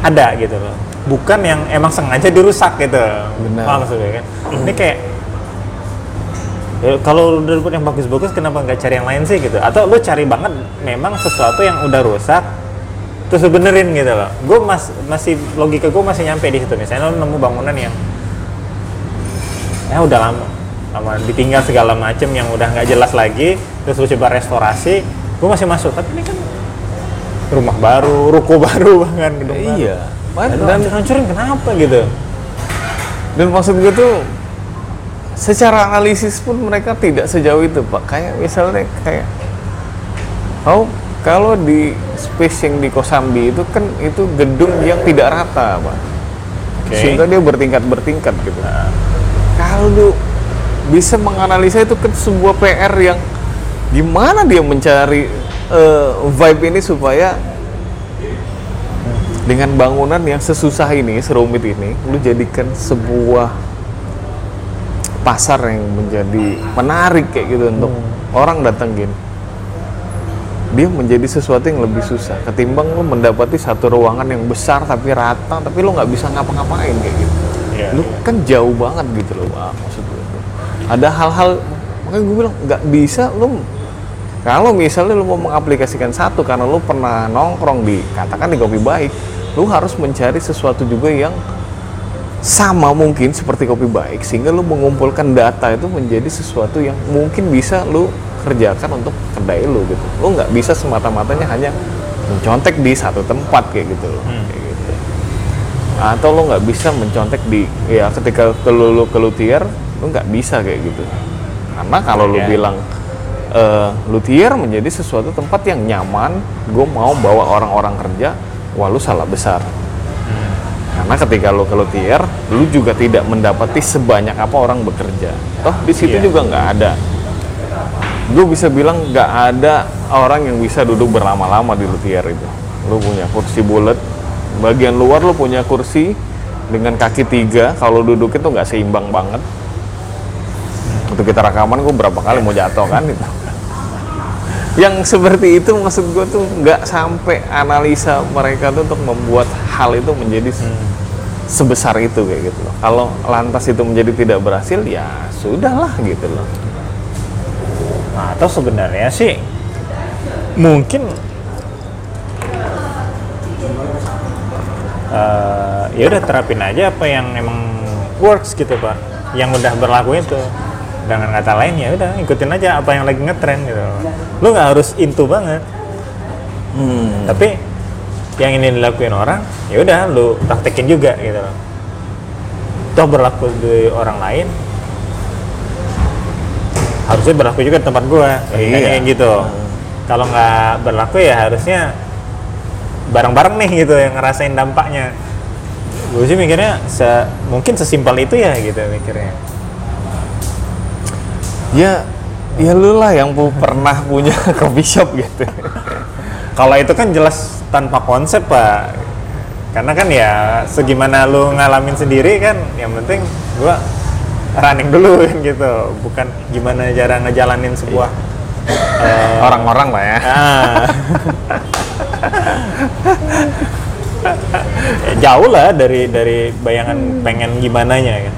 ada gitu loh. Bukan yang emang sengaja dirusak gitu. Benar. Paham maksudnya kan? Ini kayak ya, kalau udah dapet yang bagus-bagus kenapa nggak cari yang lain sih gitu? Atau lu cari banget memang sesuatu yang udah rusak terus lu benerin gitu loh. Gue mas masih logika gue masih nyampe di situ. Misalnya lu nemu bangunan yang ya udah lama lama ditinggal segala macem yang udah nggak jelas lagi terus lu coba restorasi gue masih masuk. Tapi ini kan rumah baru ruko baru bahkan gedung baru. iya. Dan, dan hancurin kenapa gitu? Dan maksud gue tuh secara analisis pun mereka tidak sejauh itu pak. Kayak misalnya kayak oh kalau di space yang di Kosambi itu kan itu gedung yang tidak rata pak. Oke. sehingga dia bertingkat bertingkat gitu kalau lu bisa menganalisa itu kan sebuah PR yang gimana dia mencari eh, vibe ini supaya dengan bangunan yang sesusah ini, serumit ini, lu jadikan sebuah pasar yang menjadi menarik kayak gitu untuk orang datengin. Dia menjadi sesuatu yang lebih susah ketimbang lu mendapati satu ruangan yang besar tapi rata tapi lu nggak bisa ngapa-ngapain kayak gitu. Iya, lu kan jauh banget gitu loh, Pak, maksud gue. tuh. Ada hal-hal makanya gue bilang nggak bisa lu kalau misalnya lu mau mengaplikasikan satu karena lu pernah nongkrong di katakan di kopi baik, lu harus mencari sesuatu juga yang sama mungkin seperti kopi baik sehingga lu mengumpulkan data itu menjadi sesuatu yang mungkin bisa lu kerjakan untuk kedai lu gitu. Lu nggak bisa semata-matanya hanya mencontek di satu tempat kayak gitu loh. Kayak gitu. Atau lu nggak bisa mencontek di ya ketika ke lu, lu ke luthier, lu nggak bisa kayak gitu. Karena kalau lu Ya. bilang eh, luthier menjadi sesuatu tempat yang nyaman, gue mau bawa orang-orang kerja, wah lu salah besar. Karena ketika lu ke luthier, lu juga tidak mendapati sebanyak apa orang bekerja. Toh di situ Iya. juga nggak ada. Gue bisa bilang nggak ada orang yang bisa duduk berlama-lama di luthier itu. Lu punya kursi bulat, bagian luar lu punya kursi dengan kaki tiga. Kalau duduk itu nggak seimbang banget. Untuk kita rekaman, gue berapa kali mau jatuh kan itu. Yang seperti itu maksud gue tuh nggak sampai analisa mereka tuh untuk membuat hal itu menjadi se- sebesar itu kayak gitu loh. Kalau lantas itu menjadi tidak berhasil ya sudahlah gitu loh. Nah, atau sebenarnya sih mungkin eh, ya udah terapin aja apa yang emang works gitu pak yang udah berlaku itu dengan kata lain ya udah ikutin aja apa yang lagi ngetren gitu. Lu nggak harus into banget. Hmm. tapi yang ini dilakuin orang ya udah lu praktekin juga gitu. Loh toh berlaku di orang lain harusnya berlaku juga di tempat gua. Iya. kayak gitu. Kalau nggak berlaku ya harusnya bareng-bareng nih gitu yang ngerasain dampaknya. Gue sih mikirnya se- mungkin sesimpel itu ya gitu mikirnya Ya, ya lu lah yang pu- pernah punya coffee shop gitu. Kalau itu kan jelas tanpa konsep pak, karena kan ya segimana lu ngalamin sendiri kan, yang penting gua running dulu kan gitu, bukan gimana cara ngejalanin sebuah eh, Orang-orang lah ya. ah. Ya, jauh lah dari dari bayangan pengen gimana nya kan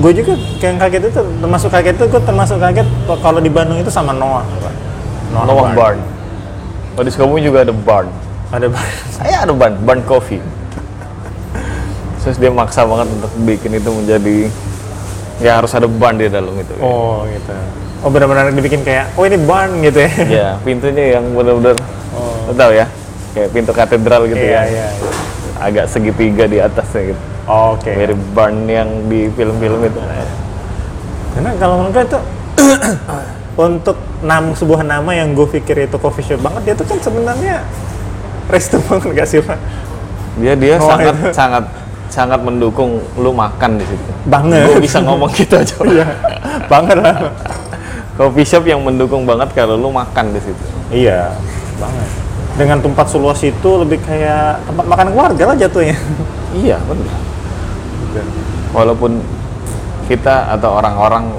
Gue juga yang kaget itu termasuk kaget itu gue termasuk kaget kalau di Bandung itu sama Noah. Pak. Noah Barn. Oh, di Sukabumi juga ada barn. Ada Saya ada barn, barn coffee. Terus dia maksa banget untuk bikin itu menjadi ya harus ada barn di dalam itu. Oh gitu. Oh benar-benar dibikin kayak oh ini barn gitu ya. Ya, pintunya yang benar-benar Oh. tahu ya, kayak pintu katedral gitu Iya ya. iya. iya. Agak segitiga di atasnya gitu. Oke. Mirip barn yang di film-film itu. Karena kalau menurut itu untuk nam sebuah nama yang gue pikir itu coffee shop banget dia tuh kan sebenarnya resto banget gak sih pak? Dia dia Oh, sangat itu. sangat sangat mendukung lu makan di situ. Banget. Gue bisa ngomong gitu aja. Iya, banget lah. Coffee shop yang mendukung banget kalau lu makan di situ. Iya, banget. Dengan tempat seluas itu lebih kayak tempat makan keluarga lah jatuhnya. Iya, benar. Walaupun kita atau orang-orang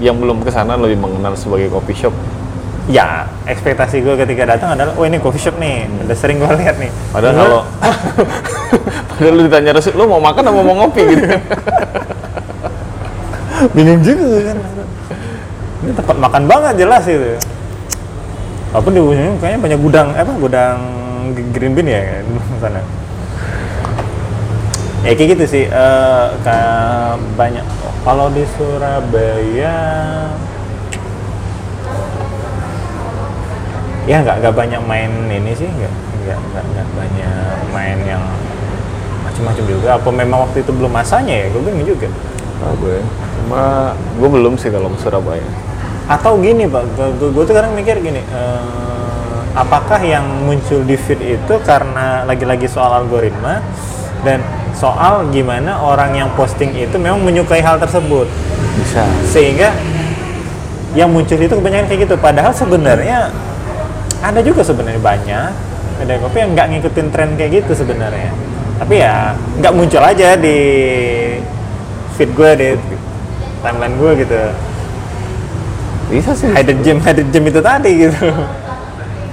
yang belum ke sana lebih mengenal sebagai coffee shop. ya, ekspektasi gue ketika datang adalah, oh ini coffee shop nih, udah sering gue lihat nih. Padahal kalau padahal lu ditanya Resul, lu mau makan atau mau ngopi gitu. bingung juga kan. Ini tempat makan banget jelas itu. Walaupun di ujungnya kayaknya banyak gudang, apa gudang green bean ya di sana. Ya kayak gitu sih, eh, kayak banyak. Kalau di Surabaya, ya nggak nggak banyak main ini sih, nggak nggak nggak banyak main yang macam-macam juga. Apa memang waktu itu belum masanya ya? Gue bingung juga. Nah, gue cuma gue belum sih kalau ke Surabaya. Atau gini pak gue tuh kadang mikir gini eh, apakah yang muncul di feed itu karena lagi-lagi soal algoritma? Dan soal gimana orang yang posting itu memang menyukai hal tersebut. Bisa. sehingga yang muncul itu kebanyakan kayak gitu. Padahal sebenarnya ada juga sebenarnya banyak. Ada kopi yang nggak ngikutin tren kayak gitu sebenarnya. Tapi ya nggak muncul aja di feed gue di timeline gue gitu Bisa sih. hidden gem hidden gem itu tadi gitu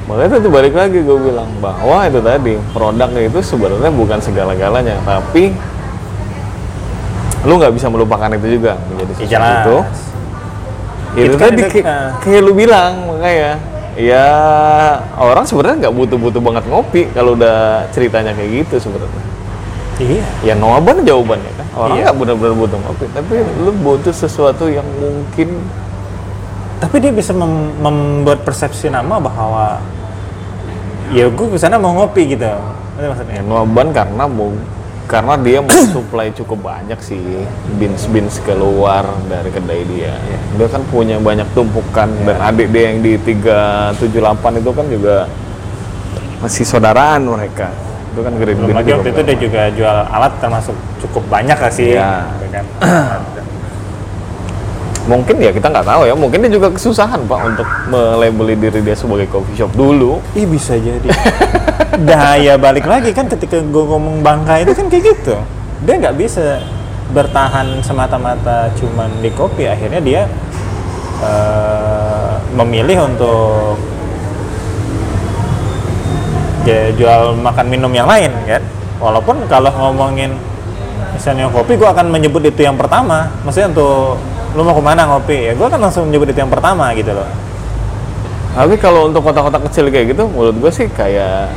Makanya itu balik lagi gue bilang bahwa itu tadi produknya itu sebenarnya bukan segala-galanya, tapi lu nggak bisa melupakan itu juga menjadi sesuatu jelas. itu. Itu, Itu kan tadi itu, kayak, kayak lu bilang makanya ya orang sebenarnya nggak butuh-butuh banget ngopi kalau udah ceritanya kayak gitu sebenarnya. iya Ya jawaban jawabannya kan orang Iya. nggak benar-benar butuh ngopi, tapi lu butuh sesuatu yang mungkin tapi dia bisa mem- membuat persepsi nama bahwa ya gue ke sana mau ngopi gitu itu maksudnya Ya, Nuaban karena mau karena dia mensuplai cukup banyak sih beans beans keluar dari kedai dia. Dia kan punya banyak tumpukan dan adik dia yang di 378 itu kan juga masih saudaraan mereka. Itu kan green belum lagi waktu itu dia juga jual alat termasuk cukup banyak lah sih Iya. gitu kan. Mungkin ya kita nggak tahu ya, mungkin dia juga kesusahan Pak untuk melabeli diri dia sebagai coffee shop dulu. Ih bisa jadi. Daya balik lagi kan ketika gue ngomong bangka itu kan kayak gitu. Dia nggak bisa bertahan semata-mata cuman di kopi. Akhirnya dia eh, memilih untuk ya, jual makan minum yang lain kan. Walaupun kalau ngomongin misalnya kopi gue akan menyebut itu yang pertama maksudnya untuk lu mau ke mana ngopi ya gue akan langsung menyebut itu yang pertama gitu loh Tapi kalau untuk kota-kota kecil kayak gitu, menurut gue sih kayak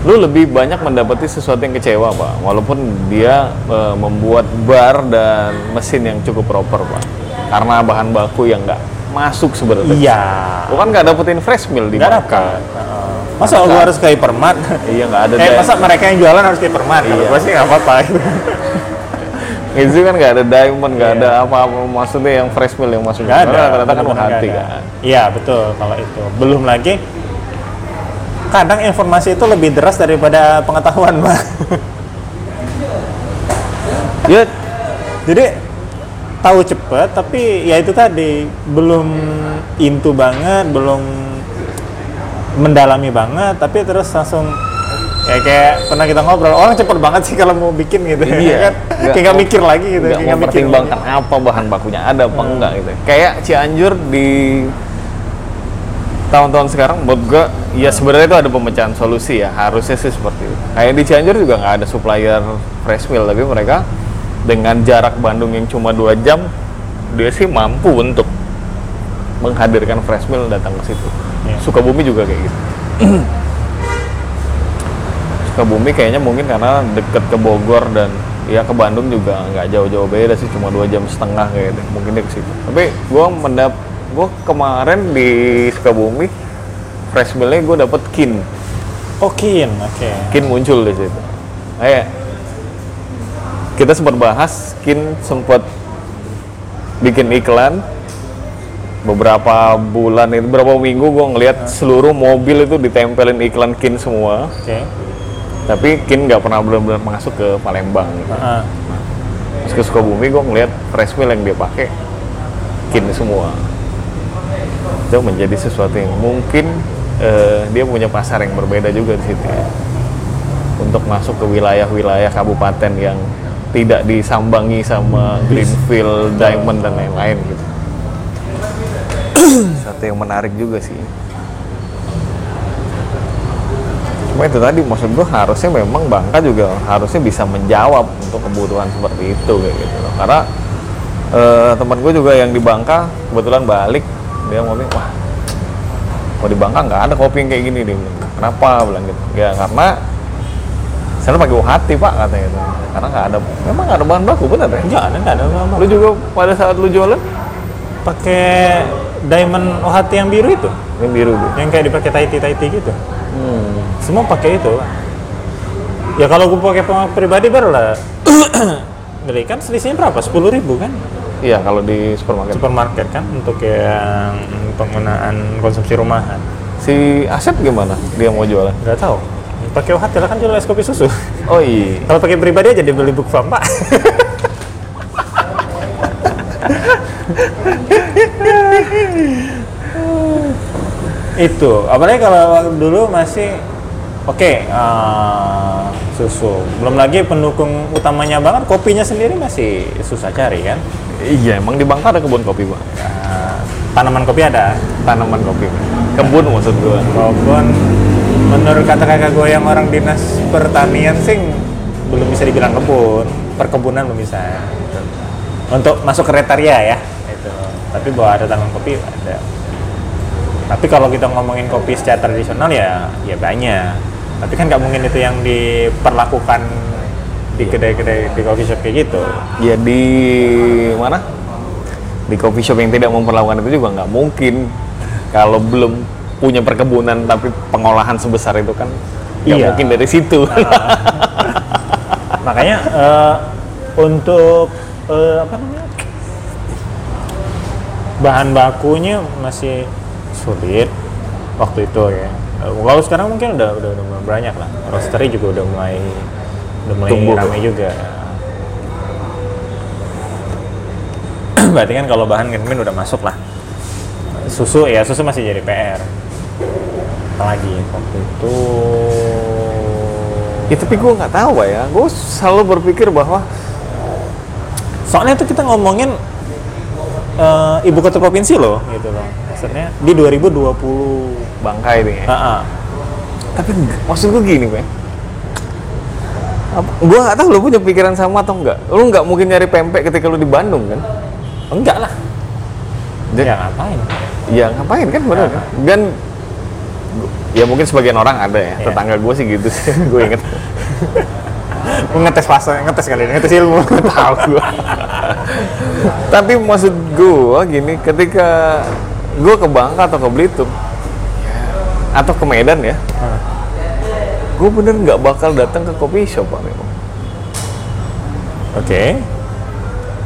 lu lebih banyak mendapati sesuatu yang kecewa pak, walaupun dia eh, membuat bar dan mesin yang cukup proper pak, karena bahan baku yang nggak masuk sebenarnya. iya Lu kan nggak dapetin fresh meal di dapat Heeh. masa gue harus ke hypermart Iya nggak ada. eh masa mereka yang jualan harus ke hypermart Iya. gue sih nggak apa-apa. Itu kan nggak ada diamond, nggak ada apa-apa maksudnya yang fresh meal yang masuk. Nggak ada Rata-rata kan hati ada. kan. iya betul kalau itu belum lagi kadang informasi itu lebih deras daripada pengetahuan pak Ya jadi tahu cepet tapi ya itu tadi belum into banget belum mendalami banget tapi terus langsung ya kayak pernah kita ngobrol orang cepet banget sih kalau mau bikin gitu ya Iya. kan kayak nggak mikir lagi gitu nggak nggak mikir mempertimbangkan apa bahan bakunya ada apa Hmm. enggak gitu. Kayak Cianjur di tahun-tahun sekarang menurut gua ya sebenarnya itu ada pemecahan solusi ya harusnya sih seperti itu. Kayak di Cianjur juga nggak ada supplier fresh meal tapi mereka dengan jarak Bandung yang cuma dua jam dia sih mampu untuk menghadirkan fresh meal datang ke situ. Iya. Sukabumi juga kayak gitu. Sukabumi kayaknya mungkin karena deket ke Bogor dan ya ke Bandung juga nggak jauh-jauh beda sih cuma dua jam setengah kayaknya mungkin dia ke situ. Tapi gue mendap gue kemarin di Sukabumi fresh mealnya gue dapet kin. Oke oke. Kin muncul di situ. Kayak kita sempat bahas kin sempat bikin iklan beberapa bulan itu beberapa minggu gue ngelihat seluruh mobil itu ditempelin iklan kin semua. Oke tapi kin nggak pernah benar-benar masuk ke Palembang gitu. Heeh. Terus ke Sukabumi gue ngeliat fresh meal yang dia pakai kin semua itu menjadi sesuatu yang mungkin eh, dia punya pasar yang berbeda juga di situ ya. untuk masuk ke wilayah-wilayah kabupaten yang tidak disambangi sama Greenfield, Diamond dan lain-lain gitu. Satu yang menarik juga sih. Cuma itu tadi maksud gue harusnya memang Bangka juga harusnya bisa menjawab untuk kebutuhan seperti itu kayak gitu loh. Karena eh, teman gue juga yang di Bangka kebetulan balik dia ngomong wah kok di Bangka nggak ada kopi yang kayak gini dia bilang. Kenapa bilang gitu? Ya karena sana pakai hati pak katanya itu. Karena nggak ada memang nggak ada bahan baku bener ya. nggak ada nggak ada apa-apa. Lu juga pada saat lu jualan pakai diamond OHT yang biru itu yang biru tuh. yang kayak dipakai Tahiti Tahiti gitu Hmm. semua pakai itu ya kalau gue pakai pengalaman pribadi baru lah beli kan selisihnya berapa sepuluh ribu kan Iya kalau di supermarket. supermarket kan untuk yang penggunaan konsumsi rumahan Si Asep gimana? Dia mau jualan? nggak tahu pakai OHT lah kan jual es kopi susu Oh iya. kalau pakai pribadi aja dia beli book farm pak itu apalagi kalau dulu masih oke eh, susu belum lagi pendukung utamanya banget kopinya sendiri masih susah cari kan Iya, emang di Bangka ada kebun kopi, Pak. Eh, tanaman kopi ada Tanaman kopi. Kebun maksud gua. walaupun menurut kata kakak gue yang orang dinas pertanian sih belum bisa dibilang kebun perkebunan belum bisa untuk masuk kriteria ya tapi bahwa ada tanaman kopi ada tapi kalau kita ngomongin kopi secara tradisional ya ya banyak tapi kan nggak mungkin itu yang diperlakukan di kedai-kedai di coffee shop kayak gitu Ya di mana? Di coffee shop yang tidak memperlakukan itu juga nggak mungkin. Kalau belum punya perkebunan tapi pengolahan sebesar itu kan nggak Iya. mungkin dari situ. makanya eh, untuk eh, apa namanya bahan bakunya masih sulit waktu itu ya. Kalau sekarang mungkin udah udah, udah mulai banyak lah. Roastery juga udah mulai udah mulai Tumbuh. ramai juga. Berarti kan kalau bahan min udah masuk lah. Susu ya susu masih jadi PR apalagi waktu itu ya tapi gue nggak tahu ya. Gue selalu berpikir bahwa soalnya itu kita ngomongin eh, ibu kota provinsi loh gitu loh. Maksudnya di 2020 Bangka ini ya. Ah, ah. Tapi maksud gue gini, Pak. Gua nggak tahu lu punya pikiran sama atau enggak lu nggak mungkin nyari pempek ketika lu di Bandung kan? Enggak lah. Dan- ya ngapain? Ya ngapain kan? Bener kan? Dan ya mungkin sebagian orang ada ya. Iya. tetangga gue sih gitu sih. Gue inget ngetes fase ngetes kali ini ngetes ilmu. Tahu gue tapi maksud gue gini ketika gue ke Bangka atau ke Belitung atau ke Medan ya gue bener nggak bakal datang ke kopi shop pak oke.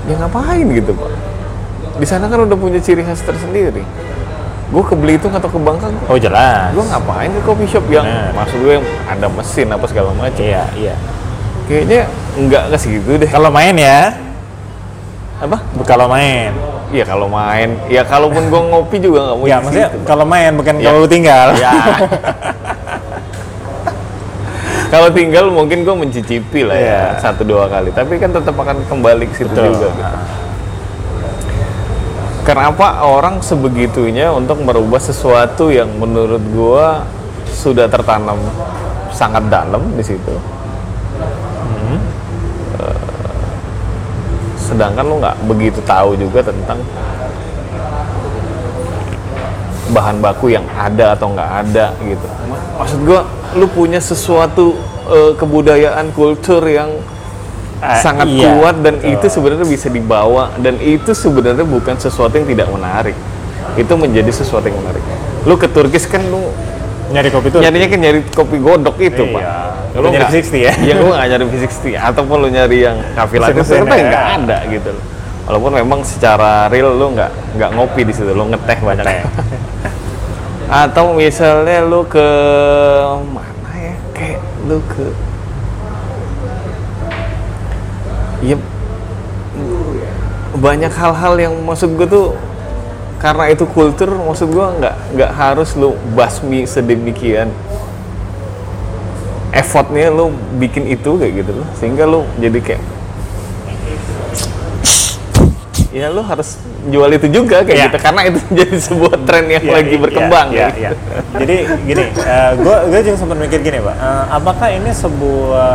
Ya ngapain gitu pak? Di sana kan udah punya ciri khas tersendiri. Gue ke Belitung atau ke Bangka gue oh jelas. gue ngapain ke coffee shop yang Bener. maksud gue yang ada mesin apa segala macam. Iya iya kayaknya nggak ke segitu deh. Kalau main ya? Apa? Kalau main. Ya kalau main. Ya kalaupun gue ngopi juga nggak mau ya maksudnya situ, kalau main bukan Ya. kalau lu tinggal. Ya. Kalau tinggal mungkin gue mencicipi lah ya Iya. satu dua kali. Tapi kan tetap akan kembali ke situ Betul. juga gitu. kenapa orang sebegitunya untuk merubah sesuatu yang menurut gue sudah tertanam sangat dalam di situ Hmm. Eh, sedangkan lo nggak begitu tahu juga tentang bahan baku yang ada atau nggak ada gitu. Maksud gua lu punya sesuatu eh, kebudayaan kultur yang Ah, sangat iya, kuat dan betul. itu sebenarnya bisa dibawa dan itu sebenarnya bukan sesuatu yang tidak menarik. Itu menjadi sesuatu yang menarik. Lu ke Turkis kan lu nyari kopi tuh? Nyarinya kan nyari kopi godok itu Iya. pak. Lu nyari nggak- V60 ya? iya lu nggak nyari V60 ataupun lu nyari yang kafe latte sebenarnya ya. nggak ada gitu loh. Walaupun memang secara real lu nggak nggak ngopi di situ lu ngeteh banyak. Atau misalnya lu ke mana ya? Kayak lu ke ya banyak hal-hal yang maksud gue tuh karena itu kultur maksud gue nggak nggak harus lu basmi sedemikian effortnya lu bikin itu kayak gitu loh sehingga lu jadi kayak ya lu harus jual itu juga kayak Iya. gitu karena itu jadi sebuah tren yang Iya, lagi iya, berkembang iya, gitu. iya. Jadi gini, gue gue juga sempat mikir gini, pak. Eh, apakah ini sebuah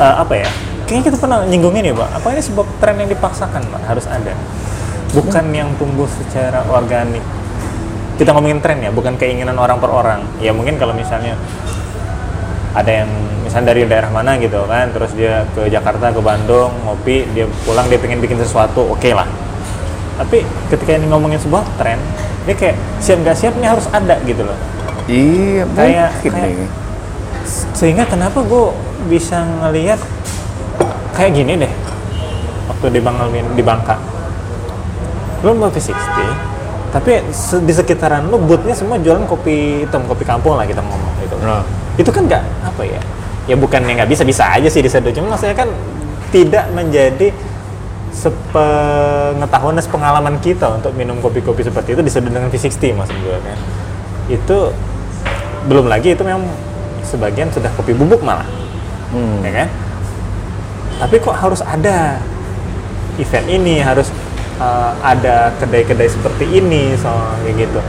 eh, apa ya? Kayaknya kita pernah nyinggung ini, pak. Apa ini sebuah tren yang dipaksakan, pak? Harus ada. Bukan yang tumbuh secara organik. Kita ngomongin tren ya, bukan keinginan orang per orang. Ya mungkin kalau misalnya ada yang misalnya dari daerah mana gitu kan, terus dia ke Jakarta, ke Bandung, ngopi, dia pulang dia pengen bikin sesuatu, oke lah tapi ketika ini ngomongin sebuah tren dia kayak siap nggak siap ini harus ada gitu loh Iya, Kayak- kayak- sehingga kenapa gue bisa ngelihat kayak gini deh waktu di Bangka di Bangka lu mau V60 tapi di sekitaran lu boothnya semua jualan kopi hitam kopi kampung lah kita ngomong gitu Nah. itu kan nggak apa ya ya bukan yang nggak bisa bisa aja sih diseduh cuma maksudnya kan tidak menjadi sepengetahuan dan pengalaman kita untuk minum kopi-kopi seperti itu diseduh dengan V60 maksud gue kan itu belum lagi itu memang sebagian sudah kopi bubuk malah Hmm. ya kan tapi kok harus ada event ini harus uh, ada kedai-kedai seperti ini soal kayak gitu.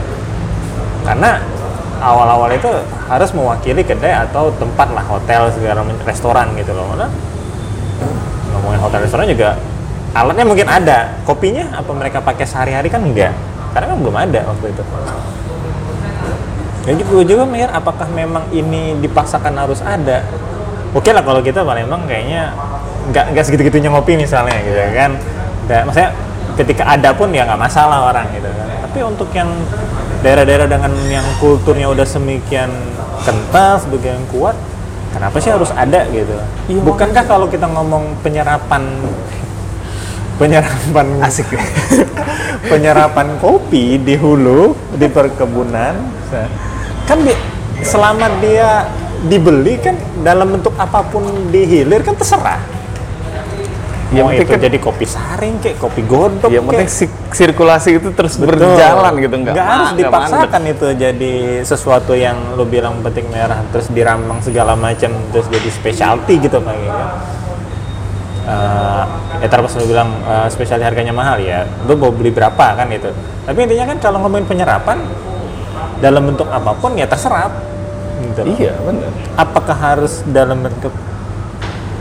Karena awal-awal itu harus mewakili kedai atau tempat lah hotel segala restoran gitu loh. Karena ngomongin hotel restoran juga alatnya mungkin ada. Kopinya apa mereka pakai sehari-hari kan enggak. Karena kan belum ada waktu itu. Jadi gue juga mikir apakah memang ini dipaksakan harus ada? Oke lah kalau kita Palembang kayaknya nggak nggak segitu-gitunya ngopi misalnya gitu kan. Dan, maksudnya ketika ada pun ya nggak masalah orang gitu kan. Tapi untuk yang daerah-daerah dengan yang kulturnya udah semikian kental sebagian kuat kenapa sih harus ada gitu? Iya, bukankah kalau kita ngomong penyerapan penyerapan Asik. penyerapan kopi di hulu di perkebunan kan di- selama dia dibeli kan dalam bentuk apa pun dihilir kan terserah Ya, mau penting itu kan- jadi kopi saring kek kopi godok yang penting sik- sirkulasi itu terus Betul. berjalan gitu nggak Nggak harus dipaksakan itu jadi sesuatu yang lo bilang petik merah terus diramang segala macam terus jadi specialty gitu kayak gitu Eh, ya terlepas lo bilang eh, specialty harganya mahal ya lo mau beli berapa kan itu tapi intinya kan kalau ngomongin penyerapan dalam bentuk apa pun ya terserap gitu. Iya, benar. apakah harus dalam bentuk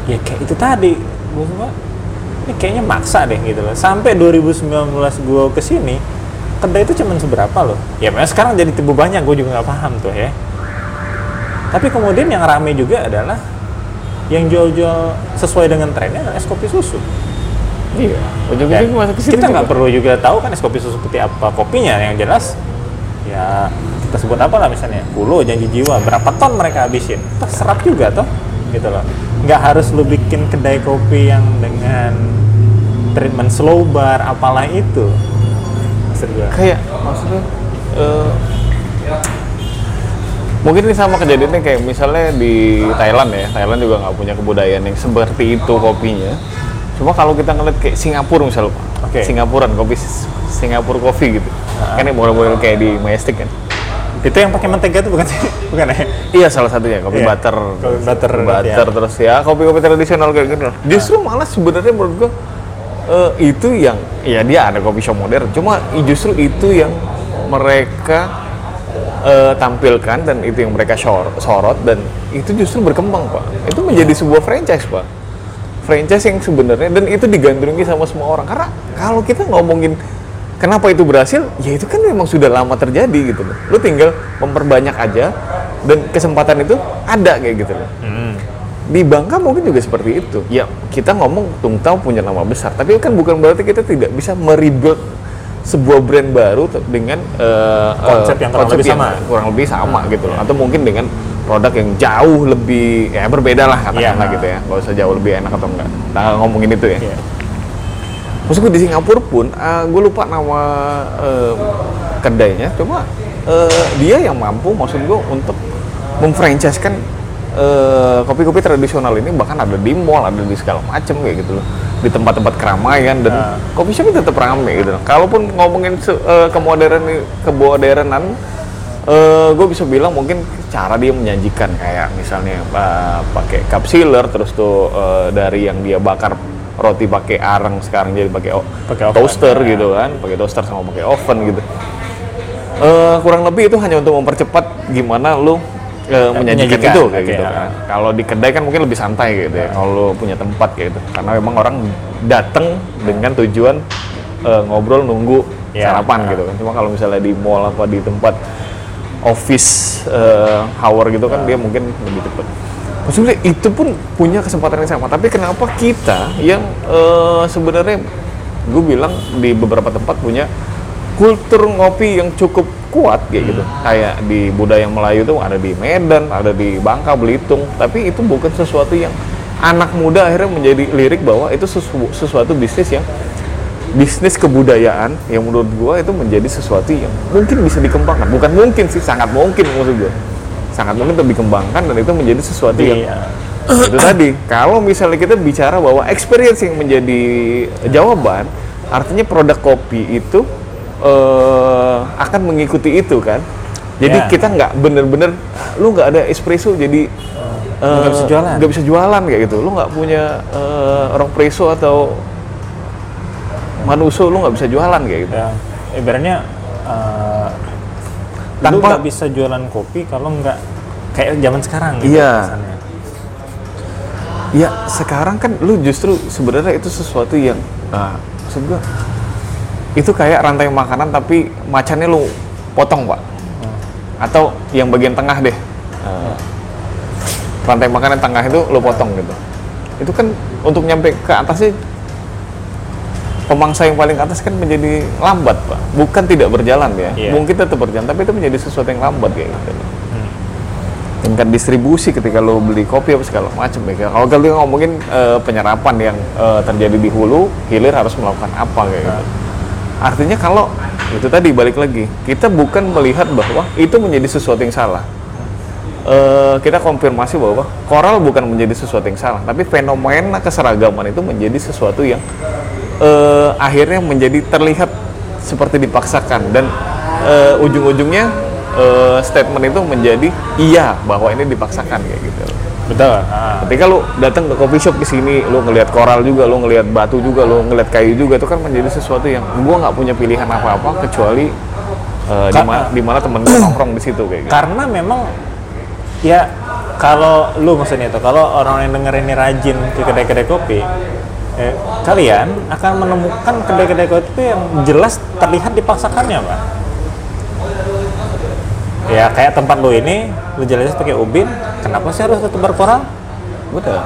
ya kayak itu tadi gue semua ini kayaknya maksa deh gitu loh. Sampai 2019 gue ke sini kedai itu cuman seberapa loh? Ya memang sekarang jadi tiba banyak gue juga nggak paham tuh ya. Tapi kemudian yang rame juga adalah yang jual-jual sesuai dengan trennya adalah es kopi susu. Iya. Ujung-ujungnya kita nggak perlu juga tahu kan es kopi susu seperti apa kopinya yang jelas. Ya kita sebut apa lah misalnya? Pulo janji jiwa berapa ton mereka habisin? Terserap juga toh gitu loh. Nggak harus lu bikin kedai kopi yang dengan treatment slow bar apalah itu. Maksud kayak maksudnya eh, mungkin ini sama kejadiannya kayak misalnya di Thailand ya Thailand juga nggak punya kebudayaan yang seperti itu kopinya. Cuma kalau kita ngeliat kayak Singapura misalnya. Oke. Singapuran kopi Singapura kopi gitu. Kan yang model-model kayak di Majestic kan itu yang pakai mentega itu bukan sih bukan ya Iya salah satunya kopi Iya, butter, kopi butter, butter ya. terus ya kopi-kopi tradisional kayak gitu. Justru malah sebenarnya menurut gua eh, itu yang ya dia ada kopi shop modern, cuma justru itu yang mereka eh, tampilkan dan itu yang mereka sor- sorot dan itu justru berkembang pak. Itu menjadi sebuah franchise pak. Franchise yang sebenarnya dan itu digandrungi sama semua orang karena kalau kita ngomongin kenapa itu berhasil? Ya itu kan memang sudah lama terjadi gitu loh. Lu tinggal memperbanyak aja dan kesempatan itu ada kayak gitu loh. Hmm. di Bangka mungkin juga seperti itu. Ya kita ngomong Tungtau punya nama besar tapi kan bukan berarti kita tidak bisa merebuild sebuah brand baru dengan eh, Konsep eh, yang kurang lebih sama. kurang lebih sama gitu loh. Atau mungkin dengan produk yang jauh lebih ya berbeda lah katakanlah Iya. gitu ya. Nggak usah jauh lebih enak atau enggak nah ngomongin itu ya. Iya. Maksud gue di Singapura pun, gue lupa nama eh, kedainya, cuma eh, dia yang mampu, maksud gue untuk memfranchise-kan eh, kopi-kopi tradisional ini bahkan ada di mall, ada di segala macam kayak gitu loh, di tempat-tempat keramaian dan Nah. kopi shop itu tetap rame gitu. loh. Kalaupun ngomongin se- eh, kemodernan kemodernan, gue bisa bilang mungkin cara dia menyajikan kayak misalnya eh, pakai cup sealer, terus tuh eh, dari yang dia bakar roti pakai arang sekarang jadi pakai toaster ya. gitu kan, pakai toaster sama pakai oven gitu. Eh, kurang lebih itu hanya untuk mempercepat gimana lu eh, menyajikan, menyajikan, itu kayak oke, gitu ya. kan. Kalau di kedai kan mungkin lebih santai gitu ya. Kalau punya tempat kayak gitu. Karena memang orang datang dengan tujuan eh, ngobrol nunggu Ya. sarapan gitu kan. Cuma kalau misalnya di mall apa di tempat office eh, hour gitu kan dia mungkin lebih cepat. Maksudnya itu pun punya kesempatan yang sama. Tapi kenapa kita yang eh, sebenarnya gue bilang di beberapa tempat punya kultur ngopi yang cukup kuat kayak gitu. Kayak di budaya Melayu tuh ada di Medan, ada di Bangka, Belitung. Tapi itu bukan sesuatu yang anak muda akhirnya menjadi lirik bahwa itu sesu- sesuatu bisnis yang bisnis kebudayaan yang menurut gua itu menjadi sesuatu yang mungkin bisa dikembangkan. Bukan mungkin sih, sangat mungkin maksud gua. Sangat mungkin untuk dikembangkan dan itu menjadi sesuatu yang Iya. itu tadi kalau misalnya kita bicara bahwa experience yang menjadi jawaban artinya produk kopi itu eh, akan mengikuti itu kan jadi Ya. kita nggak bener-bener lu nggak ada espresso jadi eh, Nggak bisa jualan. nggak bisa jualan kayak gitu lu nggak punya eh, orang preso atau manuso lu nggak bisa jualan kayak gitu ya ibaratnya uh, lu Tanpa- nggak bisa jualan kopi kalau nggak kayak zaman sekarang gitu Iya. kesannya. Ya sekarang kan lu justru sebenarnya itu sesuatu yang ah, maksud gua itu kayak rantai makanan tapi macannya lu potong pak. Atau yang bagian tengah deh. Ah, rantai makanan tengah itu lu potong gitu. Itu kan untuk nyampe ke atasnya pemangsa yang paling atas kan menjadi lambat pak bukan tidak berjalan ya Iya. mungkin tetap berjalan tapi itu menjadi sesuatu yang lambat kayak gitu tingkat distribusi ketika lo beli kopi apa segala macam ya. Kalau kita ngomongin eh, penyerapan yang eh, terjadi di hulu, hilir harus melakukan apa kayak gitu. Artinya kalau itu tadi balik lagi, kita bukan melihat bahwa itu menjadi sesuatu yang salah. Eh, kita konfirmasi bahwa koral bukan menjadi sesuatu yang salah, tapi fenomena keseragaman itu menjadi sesuatu yang eh, akhirnya menjadi terlihat seperti dipaksakan dan eh, ujung-ujungnya eh, statement itu menjadi iya bahwa ini dipaksakan kayak gitu. betul ah. Ketika lu datang ke coffee shop ke sini, lu ngelihat koral juga, lu ngelihat batu juga, lu ngelihat kayu juga, itu kan menjadi sesuatu yang gua nggak punya pilihan apa-apa kecuali eh, di mana di mana temen gua nongkrong di situ kayak gitu. karena memang ya kalau lu maksudnya itu kalau orang yang denger ini rajin ke kedai-kedai kopi eh, kalian akan menemukan kedai-kedai kopi yang jelas terlihat dipaksakannya pak ya kayak tempat lu ini lu jelas pakai ubin kenapa sih harus tebar koral Betul.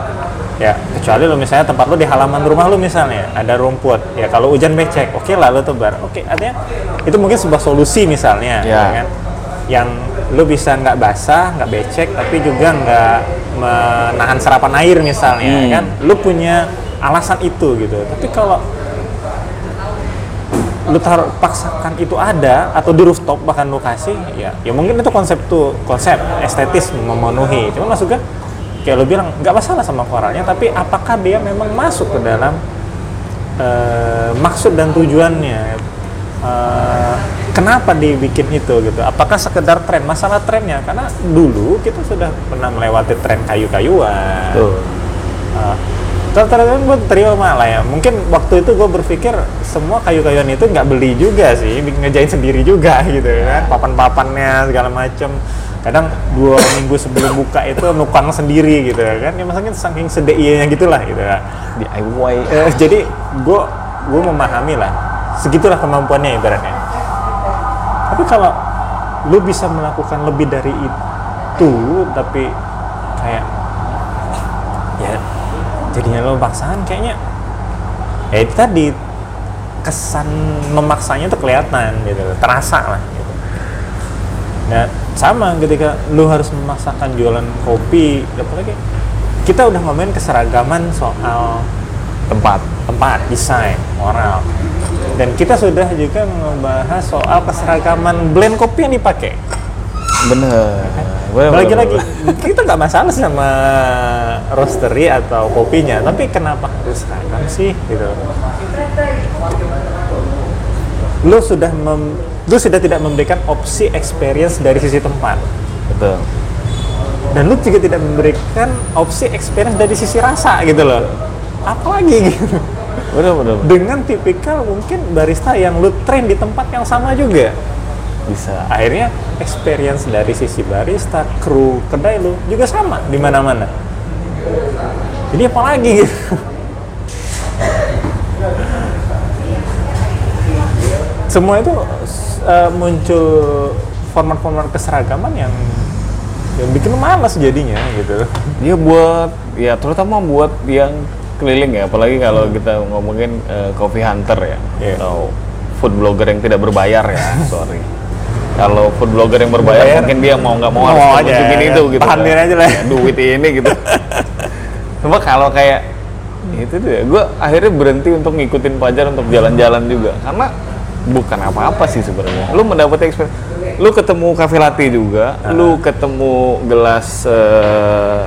ya kecuali lu misalnya tempat lu di halaman rumah lu misalnya ada rumput ya kalau hujan becek oke lah lu tebar oke artinya itu mungkin sebuah solusi misalnya Ya. kan yang lu bisa nggak basah nggak becek tapi juga nggak menahan serapan air misalnya Hmm. kan lu punya alasan itu gitu. Tapi kalau lu taruh paksakan itu ada atau di rooftop bahkan lu kasih ya ya mungkin itu konsep tuh konsep estetis memenuhi. Cuma maksudnya kayak lu bilang nggak masalah sama koralnya tapi apakah dia memang masuk ke dalam eh, maksud dan tujuannya? Eh, kenapa dibikin itu gitu? Apakah sekedar tren? Masalah trennya karena dulu kita sudah pernah melewati tren kayu-kayuan. Uh, ternyata gue terima malah ya. Mungkin waktu itu gue berpikir semua kayu-kayuan itu nggak beli juga sih ngejain sendiri juga gitu kan. Papan-papannya segala macem. Kadang dua minggu sebelum buka itu nukang sendiri gitu kan. Ya maksudnya saking sedeinya gitulah gitu kan DIY. Eh, jadi gue gue memahami lah. Segitulah kemampuannya ibaratnya. Tapi kalau lu bisa melakukan lebih dari itu tapi kayak ya jadinya lo paksaan kayaknya ya itu tadi kesan memaksanya tuh kelihatan gitu terasa lah gitu nah sama ketika lu harus memaksakan jualan kopi apalagi kita udah ngomongin keseragaman soal Tempat. tempat, desain, moral. Dan kita sudah juga membahas soal keseragaman blend kopi yang dipakai. Bener. Bener, Lagi-lagi kita nggak masalah sama roastery atau kopinya, tapi kenapa harus seragam sih gitu? Lu sudah mem, lu sudah tidak memberikan opsi experience dari sisi tempat, Betul. dan lu juga tidak memberikan opsi experience dari sisi rasa gitu loh. Apalagi gitu. Bener, bener. bener. dengan tipikal mungkin barista yang lu train di tempat yang sama juga Bisa. akhirnya experience dari sisi barista kru kedai lu juga sama di mana-mana. Jadi apa lagi gitu? Semua itu uh, muncul format-format keseragaman yang yang bikin malas jadinya gitu. Dia buat ya terutama buat yang keliling ya, apalagi kalau kita ngomongin eh, coffee hunter ya, Iya. atau food blogger yang tidak berbayar ya, sorry. Kalau food blogger yang berbayar, Berbayar, mungkin dia mau nggak mau, mau harus aja, nunjukin ya. itu gitu. Tahan kan. aja lah. Ya, duit ini gitu. Cuma kalau kayak itu tuh ya, gue akhirnya berhenti untuk ngikutin pajar untuk jalan-jalan juga, karena bukan apa-apa sih sebenarnya. Lu mendapat experience, lu ketemu cafe latte juga, lu ketemu gelas eh,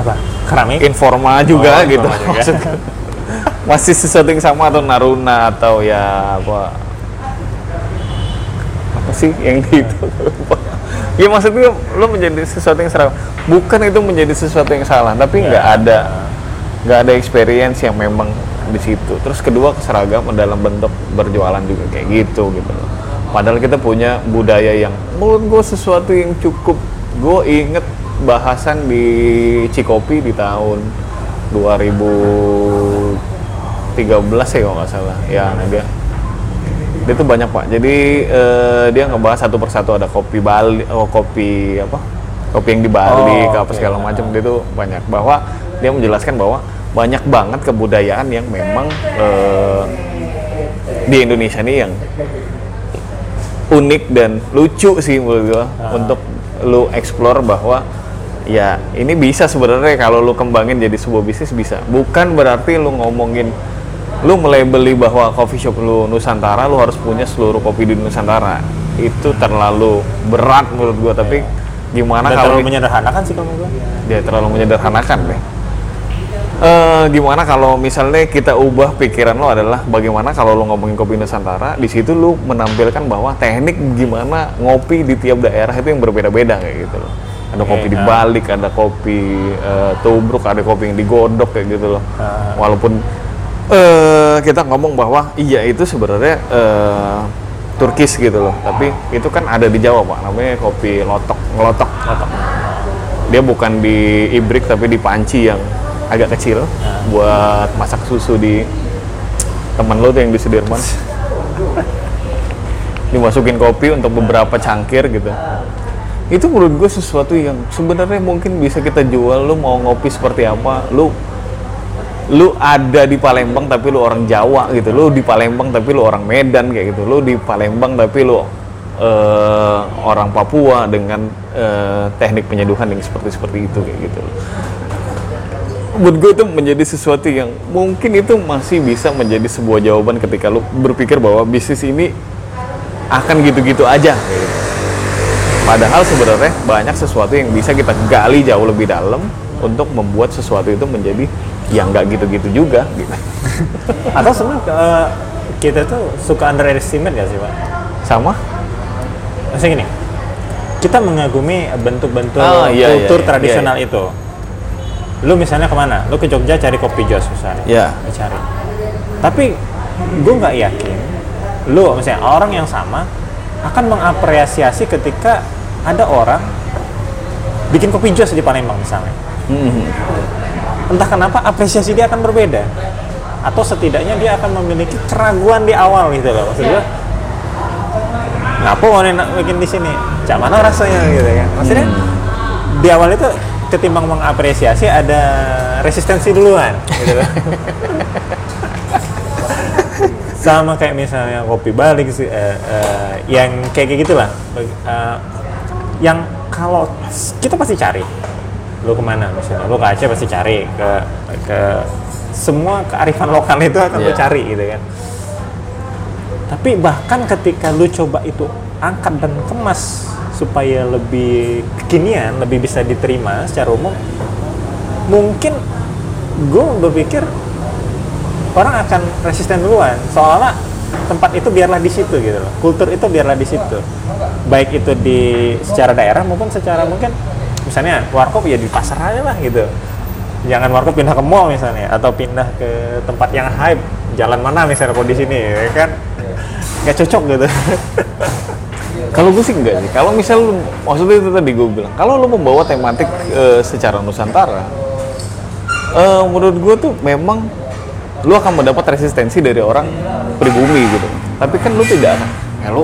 apa keramik informa juga Oh, gitu informa juga. Maksudnya, masih sesuatu yang sama atau naruna atau ya apa sih yang itu? Lupa. ya maksudnya lo menjadi sesuatu yang seragam bukan itu menjadi sesuatu yang salah tapi nggak ada nggak ada experience yang memang di situ. Terus kedua keseragaman dalam bentuk berjualan juga kayak gitu gitu loh. Padahal kita punya budaya yang menurut gue sesuatu yang cukup. Gue inget bahasan di Cikopi di tahun 2013 ya kalau nggak salah. Yang dia dia tuh banyak pak. Jadi eh, dia ngebahas satu persatu. Ada kopi Bali oh, kopi apa? Kopi yang di Bali Oh, apa oke. segala macam. Dia tuh banyak. Bahwa dia menjelaskan bahwa banyak banget kebudayaan yang memang eh, di Indonesia ini yang unik dan lucu sih menurut gua untuk lu explore bahwa ya ini bisa sebenarnya. Kalau lu kembangin jadi sebuah bisnis bisa. Bukan berarti lu ngomongin lu melabeli bahwa coffee shop lu Nusantara lu harus punya seluruh kopi di Nusantara itu terlalu berat menurut gua tapi gimana dan kalau terlalu menyederhanakan sih menurut gua. dia terlalu menyederhanakan deh. Eh, gimana kalau misalnya kita ubah pikiran lo adalah bagaimana kalau lo ngomongin kopi Nusantara, di situ lo menampilkan bahwa teknik gimana ngopi di tiap daerah itu yang berbeda-beda kayak gitu loh. Ada kopi Oke, dibalik, ada kopi eh, tubruk, ada kopi yang digodok kayak gitu loh. Ah. Walaupun eh kita ngomong bahwa iya itu sebenarnya eh, Turkis gitu loh. Tapi itu kan ada di Jawa pak. Namanya kopi lotok ngelotok. Lotok. dia bukan di ibrik tapi di panci yang agak kecil buat masak susu di temen lo tuh yang di Sudirman. Dimasukin kopi untuk beberapa cangkir gitu. Itu menurut gue sesuatu yang sebenarnya mungkin bisa kita jual. Lu mau ngopi seperti apa? Lu lu ada di Palembang tapi lu orang Jawa gitu lu di Palembang tapi lu orang Medan kayak gitu lu di Palembang tapi lu eh, orang Papua dengan eh, teknik penyeduhan yang seperti seperti itu kayak gitu menurut gue itu menjadi sesuatu yang mungkin itu masih bisa menjadi sebuah jawaban ketika lu berpikir bahwa bisnis ini akan gitu-gitu aja. Padahal sebenarnya banyak sesuatu yang bisa kita gali jauh lebih dalam untuk membuat sesuatu itu menjadi yang nggak gitu-gitu juga gitu. Atau sebenarnya eh, kita tuh suka underestimate gak sih pak? Sama? Maksudnya gini, kita mengagumi bentuk-bentuk Ah, iya, iya, kultur iya, tradisional itu. Lu misalnya ke mana? Lu ke Jogja cari kopi jos misalnya. Ya. Lu cari. Tapi gue nggak yakin lu misalnya orang yang sama akan mengapresiasi ketika ada orang bikin kopi jos di Palembang misalnya. Hmm. Entah kenapa apresiasi dia akan berbeda. Atau setidaknya dia akan memiliki keraguan di awal gitu loh. Maksud gue, Kenapa mau bikin di sini? Cak mana rasanya gitu kan? Maksudnya di awal itu ketimbang mengapresiasi ada resistensi duluan gitu loh. Sama kayak misalnya kopi balik sih eh, eh, yang kayak gitulah. Bag- eh, yang kalau kita pasti cari lu ke mana misalnya lu ke Aceh pasti cari ke ke semua kearifan lokal itu akan lu Iya. cari gitu kan tapi bahkan ketika lu coba itu angkat dan kemas supaya lebih kekinian, lebih bisa diterima secara umum, mungkin gue berpikir orang akan resisten duluan. Soalnya tempat itu biarlah di situ gitu loh. Kultur itu biarlah di situ. Baik itu di secara daerah maupun secara mungkin misalnya warkop ya di pasar aja lah gitu. Jangan warkop pindah ke mall misalnya atau pindah ke tempat yang hype. Jalan mana misalnya kalau di sini ya kan nggak cocok gitu. Kalau gue sih enggak sih. Kalau misal lu, maksudnya itu tadi gue bilang, kalau lu membawa tematik eh, secara nusantara, eh, menurut gue tuh memang lu akan mendapat resistensi dari orang pribumi gitu. Tapi kan lu tidak akan. Ya lu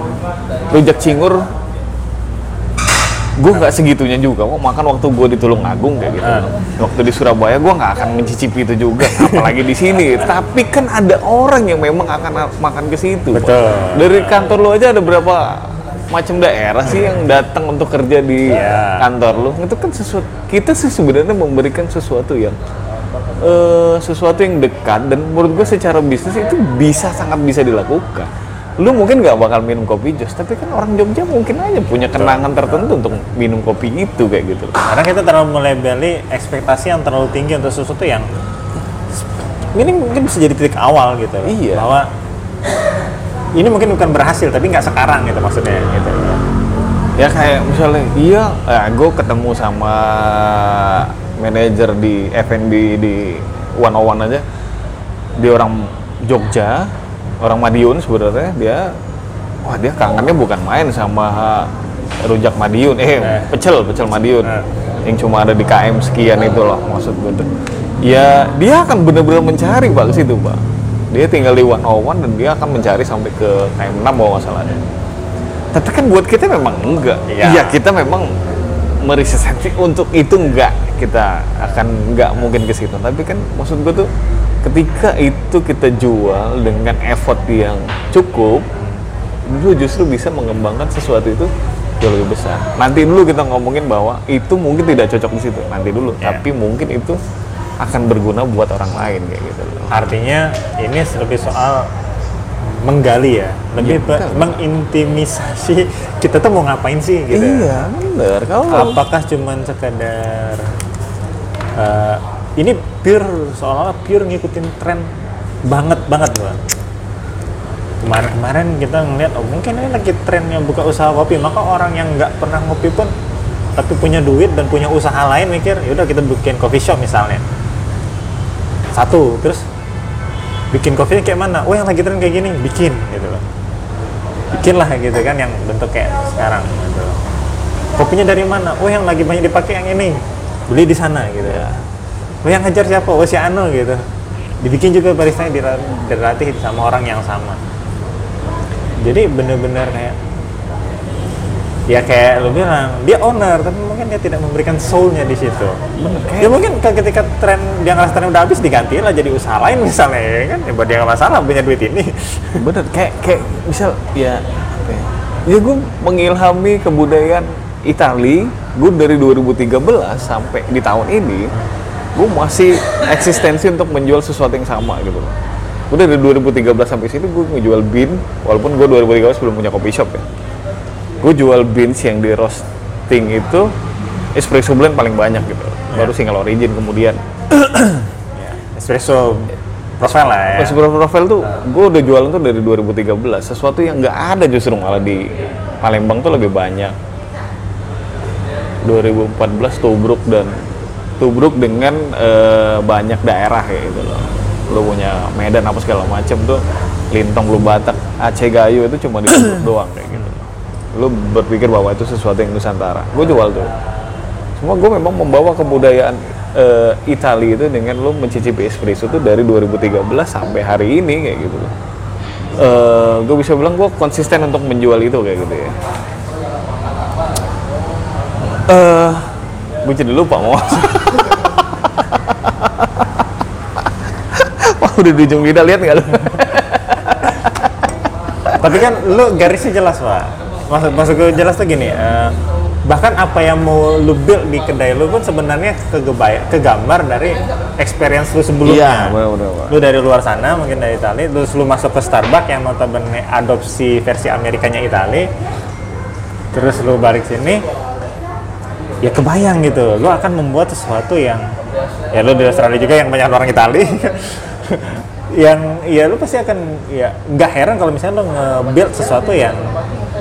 rujak cingur gue nggak segitunya juga kok makan waktu gue di Tulungagung kayak gitu waktu di Surabaya gue nggak akan mencicipi itu juga apalagi di sini tapi kan ada orang yang memang akan makan ke situ Pak. Betul. dari kantor lu aja ada berapa macam daerah sih yang datang untuk kerja di Iya. kantor lu itu kan sesuatu kita sih sebenarnya memberikan sesuatu yang eh, sesuatu yang dekat dan menurut gue secara bisnis itu bisa sangat bisa dilakukan lu mungkin nggak bakal minum kopi jos tapi kan orang Jogja mungkin aja punya kenangan tertentu untuk minum kopi itu kayak gitu Karena kita terlalu melebeli ekspektasi yang terlalu tinggi untuk sesuatu yang ini mungkin bisa jadi titik awal gitu. Iya. Bahwa ini mungkin bukan berhasil tapi nggak sekarang gitu maksudnya gitu. ya kayak misalnya iya eh, gue ketemu sama manajer di F&B di One on One aja dia orang Jogja orang Madiun sebenarnya dia wah dia kangennya bukan main sama rujak Madiun eh Eh. pecel pecel Madiun Eh. yang cuma ada di KM sekian itu loh maksud gue tuh ya dia akan benar-benar mencari pak ke situ pak dia tinggal di One on One dan dia akan mencari sampai ke KM 6 kalau nggak salah tapi kan buat kita memang enggak. Iya. Iya, kita memang meresistensi untuk itu enggak. Kita akan enggak mungkin ke situ. Tapi kan maksud gue tuh ketika itu kita jual dengan effort yang cukup, lu justru bisa mengembangkan sesuatu itu jauh lebih besar. Nanti dulu kita ngomongin bahwa itu mungkin tidak cocok di situ. Nanti dulu, Iya. tapi mungkin itu akan berguna buat orang lain kayak gitu loh. Artinya ini lebih soal menggali ya, lebih betul. mengintimisasi kita tuh mau ngapain sih gitu. Iya, bener. Kalau Apakah cuman sekadar eh, ini pure seolah-olah pure ngikutin tren banget banget loh. Kemarin-kemarin kita ngeliat oh mungkin ini lagi trennya buka usaha kopi, maka orang yang nggak pernah ngopi pun tapi punya duit dan punya usaha lain mikir, yaudah kita bikin coffee shop misalnya. Satu, terus bikin coffee kayak mana? Oh yang lagi tren kayak gini, bikin gitu loh. bikin lah gitu kan yang bentuk kayak sekarang gitu kopinya dari mana oh yang lagi banyak dipakai yang ini beli di sana gitu Ya. Oh yang ngejar siapa? Oh si Ano gitu. Dibikin juga baristanya dira- dilatih sama orang yang sama. Jadi bener-bener kayak ya kayak lu bilang dia owner tapi mungkin dia tidak memberikan soulnya di situ. Ya mungkin ke- ketika tren dia ngerasa tren udah habis digantiin lah jadi usaha lain misalnya ya kan? Ya buat dia nggak masalah punya duit ini. Bener kayak kayak misal ya apa ya, ya gue mengilhami kebudayaan Itali gue dari 2013 sampai di tahun ini gue masih eksistensi untuk menjual sesuatu yang sama gitu loh. Gue dari 2013 sampai sini gue ngejual bean walaupun gue 2013 belum punya coffee shop ya. Gue jual beans yang di roasting itu espresso blend paling banyak gitu. Baru single origin kemudian. Ya, espresso profile lah ya. Espresso Profile tuh gue udah jualan tuh dari 2013 sesuatu yang nggak ada justru malah di Palembang tuh lebih banyak. 2014 Tubruk dan Tubruk dengan eh, banyak daerah kayak gitu loh lu punya Medan apa segala macem tuh Lintong lu Batak Aceh Gayo itu cuma di Tubruk doang kayak gitu loh lu berpikir bahwa itu sesuatu yang Nusantara gue jual tuh semua gue memang membawa kebudayaan eh, Italia itu dengan lo mencicipi espresso tuh dari 2013 sampai hari ini kayak gitu loh. Eh, gue bisa bilang gue konsisten untuk menjual itu kayak gitu ya. Eh, gue jadi lupa mau. Wah udah di ujung lidah lihat nggak lo? tapi kan lu garisnya jelas pak maksud maksud gue jelas tuh gini eh, bahkan apa yang mau lu build di kedai lu pun sebenarnya kegebay kegambar dari experience lu sebelumnya benar-benar. Pak. lu dari luar sana mungkin dari Itali terus lu masuk ke Starbucks yang notabene adopsi versi Amerikanya Itali terus lu balik sini ya kebayang gitu. Lu akan membuat sesuatu yang ya lu di Australia juga yang banyak orang Itali. Yang ya lu pasti akan ya nggak heran kalau misalnya lu nge-build sesuatu yang